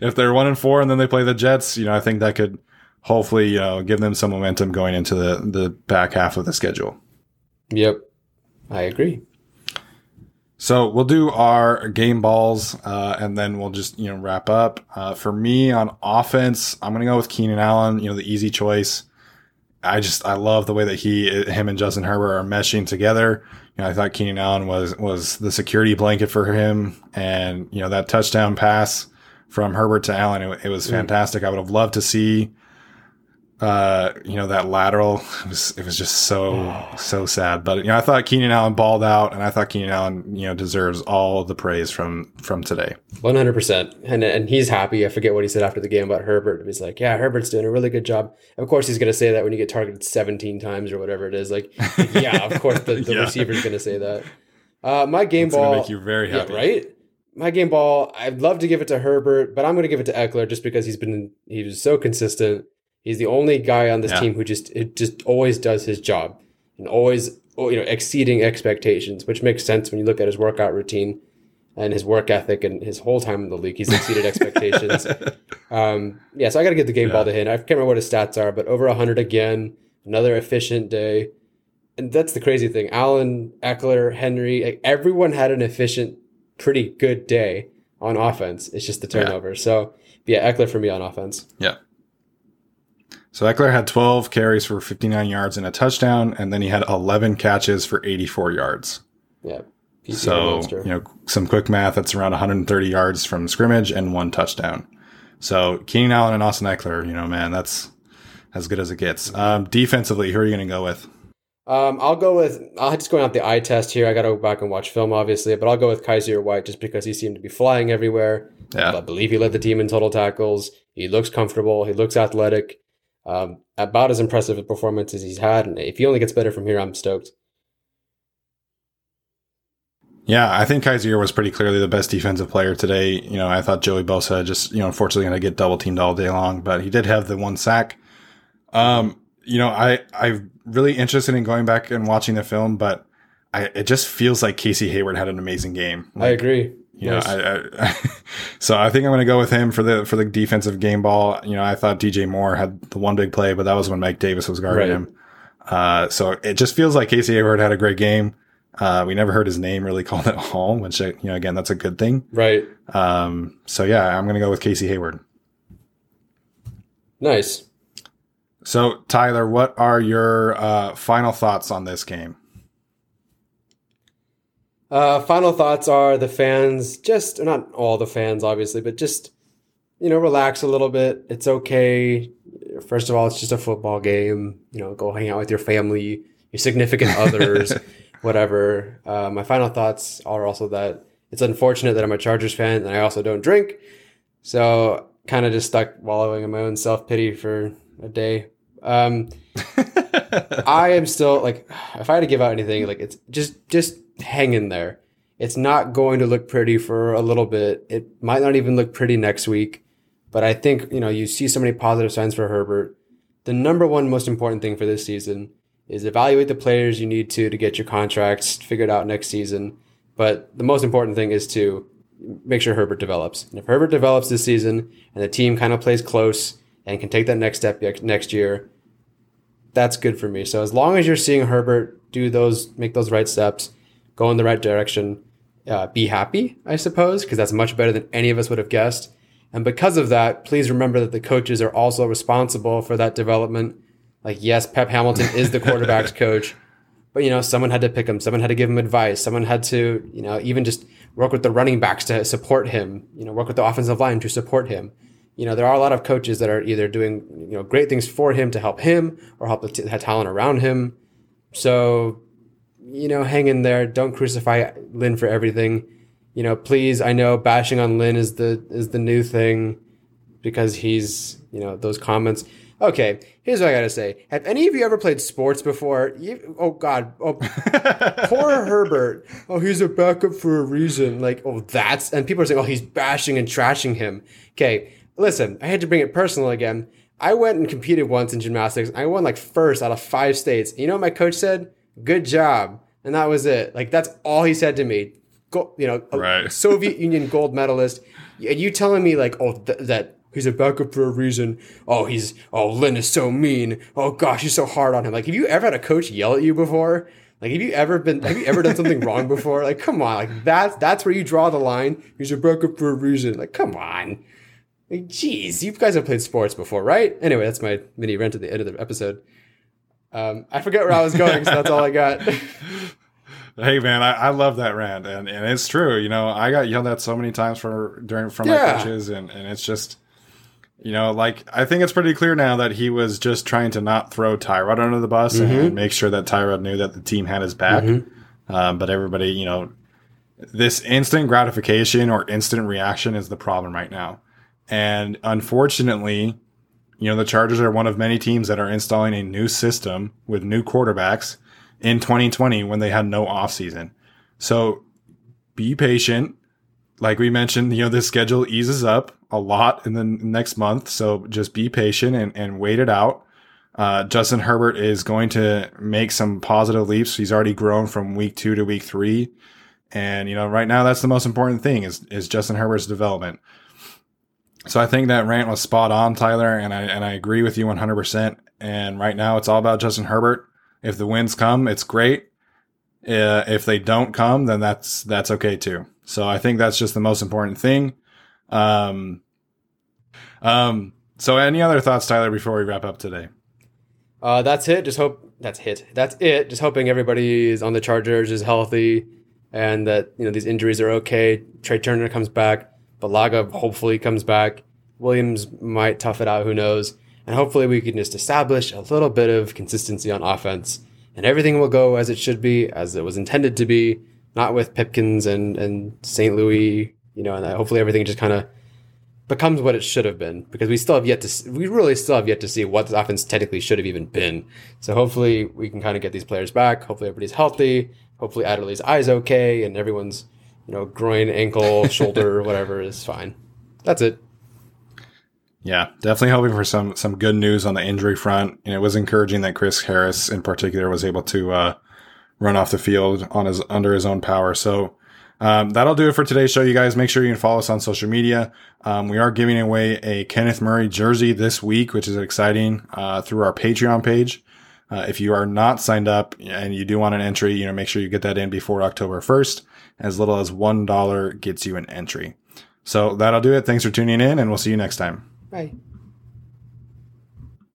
if they're one and four and then they play the Jets, you know, I think that could hopefully, you know, give them some momentum going into the, the back half of the schedule. Yep. I agree. So we'll do our game balls, uh, and then we'll just you know wrap up. Uh, for me on offense, I'm gonna go with Keenan Allen. You know the easy choice. I just I love the way that he, him, and Justin Herbert are meshing together. You know I thought Keenan Allen was was the security blanket for him, and you know that touchdown pass from Herbert to Allen, it, it was Mm. fantastic. I would have loved to see. Uh, you know that lateral it was it was just so so sad. But you know, I thought Keenan Allen balled out, and I thought Keenan Allen you know deserves all the praise from from today. One hundred percent, and and he's happy. I forget what he said after the game about Herbert. He's like, "Yeah, Herbert's doing a really good job." Of course, he's going to say that when you get targeted seventeen times or whatever it is. Like, yeah, of course, the, the Yeah. receiver's going to say that. Uh, my game It's ball, make you very happy. yeah, right. My game ball, I'd love to give it to Herbert, but I'm going to give it to Ekeler just because he's been he was so consistent. He's the only guy on this Yeah. team who just it just always does his job and always oh, you know exceeding expectations, which makes sense when you look at his workout routine and his work ethic and his whole time in the league. He's exceeded expectations. Um, yeah, so I got to get the game ball to him. I can't remember what his stats are, but over 100 again, another efficient day. And that's the crazy thing. Allen, Ekeler, Henry, like, everyone had an efficient, pretty good day on offense. It's just the Yeah. turnover. So, yeah, Ekeler for me on offense. Yeah. So Ekeler had 12 carries for 59 yards and a touchdown, and then he had 11 catches for 84 yards. Yeah. PCO So, you know, some quick math, that's around 130 yards from scrimmage and one touchdown. So Keenan Allen and Austin Ekeler, you know, man, that's as good as it gets. Um, defensively, who are you going to go with? Um, I'll go with. I'll just go out the eye test here. I got to go back and watch film, obviously, but I'll go with Kyzir White just because he seemed to be flying everywhere. Yeah. I believe he led the team in total tackles. He looks comfortable. He looks athletic. Um, about as impressive a performance as he's had. And if he only gets better from here, I'm stoked. Yeah, I think Kyzir was pretty clearly the best defensive player today. You know, I thought Joey Bosa just, you know, unfortunately going to get double teamed all day long, but he did have the one sack. Um, you know, I I'm really interested in going back and watching the film, but I it just feels like Casey Hayward had an amazing game. I agree. You Nice. know, I, I, so I think I'm going to go with him for the for the defensive game ball. You know, I thought DJ Moore had the one big play, but that was when Mike Davis was guarding Right. him. Uh, so it just feels like Casey Hayward had a great game. Uh, we never heard his name really called at all, which, uh, you know, again, that's a good thing. Right. Um, so yeah, I'm going to go with Casey Hayward. Nice. So, Tyler, what are your uh, final thoughts on this game? Uh, final thoughts are the fans just not all the fans obviously, but just you know relax a little bit. It's okay. First of all, it's just a football game. You know, go hang out with your family, your significant others, whatever. Uh, my final thoughts are also that it's unfortunate that I'm a Chargers fan and I also don't drink, so kind of just stuck wallowing in my own self pity for a day. Um, I am still like, if I had to give out anything, like it's just just hang in there. It's not going to look pretty for a little bit. It might not even look pretty next week, but I think you know you see so many positive signs for Herbert. The number one most important thing for this season is evaluate the players you need to to get your contracts figured out next season. But the most important thing is to make sure Herbert develops. And if Herbert develops this season and the team kind of plays close and can take that next step next year, that's good for me. So as long as you're seeing Herbert do those, make those right steps, go in the right direction, uh, be happy, I suppose, because that's much better than any of us would have guessed. And because of that, please remember that the coaches are also responsible for that development. Like, yes, Pep Hamilton is the quarterback's coach, but you know, someone had to pick him, someone had to give him advice, someone had to, you know, even just work with the running backs to support him, you know, work with the offensive line to support him. You know, there are a lot of coaches that are either doing, you know, great things for him to help him or help the t- talent around him. So, you know, hang in there. Don't crucify Lynn for everything. You know, please. I know bashing on Lynn is the is the new thing because he's you know those comments. Okay, here's what I gotta say. Have any of you ever played sports before? You, oh God, oh, poor Herbert. Oh, he's a backup for a reason. Like, oh, that's and people are saying, oh, he's bashing and trashing him. Okay, listen, I had to bring it personal again. I went and competed once in gymnastics. I won like first out of five states. You know what my coach said? Good job. And that was it. Like that's all he said to me. Go, you know, right. Soviet Union gold medalist. And you telling me like, oh, th- that he's a backup for a reason. Oh, he's oh, Lynn is so mean. Oh gosh, he's so hard on him. Like, have you ever had a coach yell at you before? Like, have you ever been? Have you ever done something wrong before? Like, come on. Like that's that's where you draw the line. He's a backup for a reason. Like, come on. Like, geez, you guys have played sports before, right? Anyway, that's my mini rant at the end of the episode. Um, I forget where I was going, so that's all I got. hey man, I, I, love that rant, and, and it's true. You know, I got yelled at so many times for during from yeah. my coaches, and, and it's just, you know, like I think it's pretty clear now that he was just trying to not throw Tyrod under the bus mm-hmm. and make sure that Tyrod knew that the team had his back. Mm-hmm. Um, but everybody, you know, this instant gratification or instant reaction is the problem right now, and unfortunately you know, the Chargers are one of many teams that are installing a new system with new quarterbacks in 2020 when they had no offseason. So be patient. Like we mentioned, you know, the schedule eases up a lot in the next month. So just be patient and, and wait it out. Uh, Justin Herbert is going to make some positive leaps. He's already grown from week two to week three. And, you know, right now that's the most important thing is, is Justin Herbert's development. So I think that rant was spot on, Tyler, and I and I agree with you 100%. And right now, it's all about Justin Herbert. If the wins come, it's great. Uh, if they don't come, then that's that's okay too. So I think that's just the most important thing. Um, um. So any other thoughts, Tyler, before we wrap up today? Uh, that's it. Just hope that's it. That's it. Just hoping everybody is on the Chargers is healthy, and that you know these injuries are okay. Trai Turner comes back. Bulaga hopefully comes back. Williams might tough it out, who knows. And hopefully we can just establish a little bit of consistency on offense. And everything will go as it should be, as it was intended to be, not with Pipkins and, and St. Louis, you know, and hopefully everything just kind of becomes what it should have been because we still have yet to we really still have yet to see what the offense technically should have even been. So hopefully we can kind of get these players back. Hopefully everybody's healthy. Hopefully Adderley's eyes okay and everyone's you know, groin, ankle, shoulder, whatever is fine. That's it. Yeah, definitely hoping for some some good news on the injury front. And it was encouraging that Chris Harris, in particular, was able to uh, run off the field on his under his own power. So um, that'll do it for today's show, you guys. Make sure you can follow us on social media. Um, we are giving away a Kenneth Murray jersey this week, which is exciting uh, through our Patreon page. Uh, if you are not signed up and you do want an entry, you know, make sure you get that in before October 1st. As little as $1 gets you an entry. So that'll do it. Thanks for tuning in and we'll see you next time. Bye.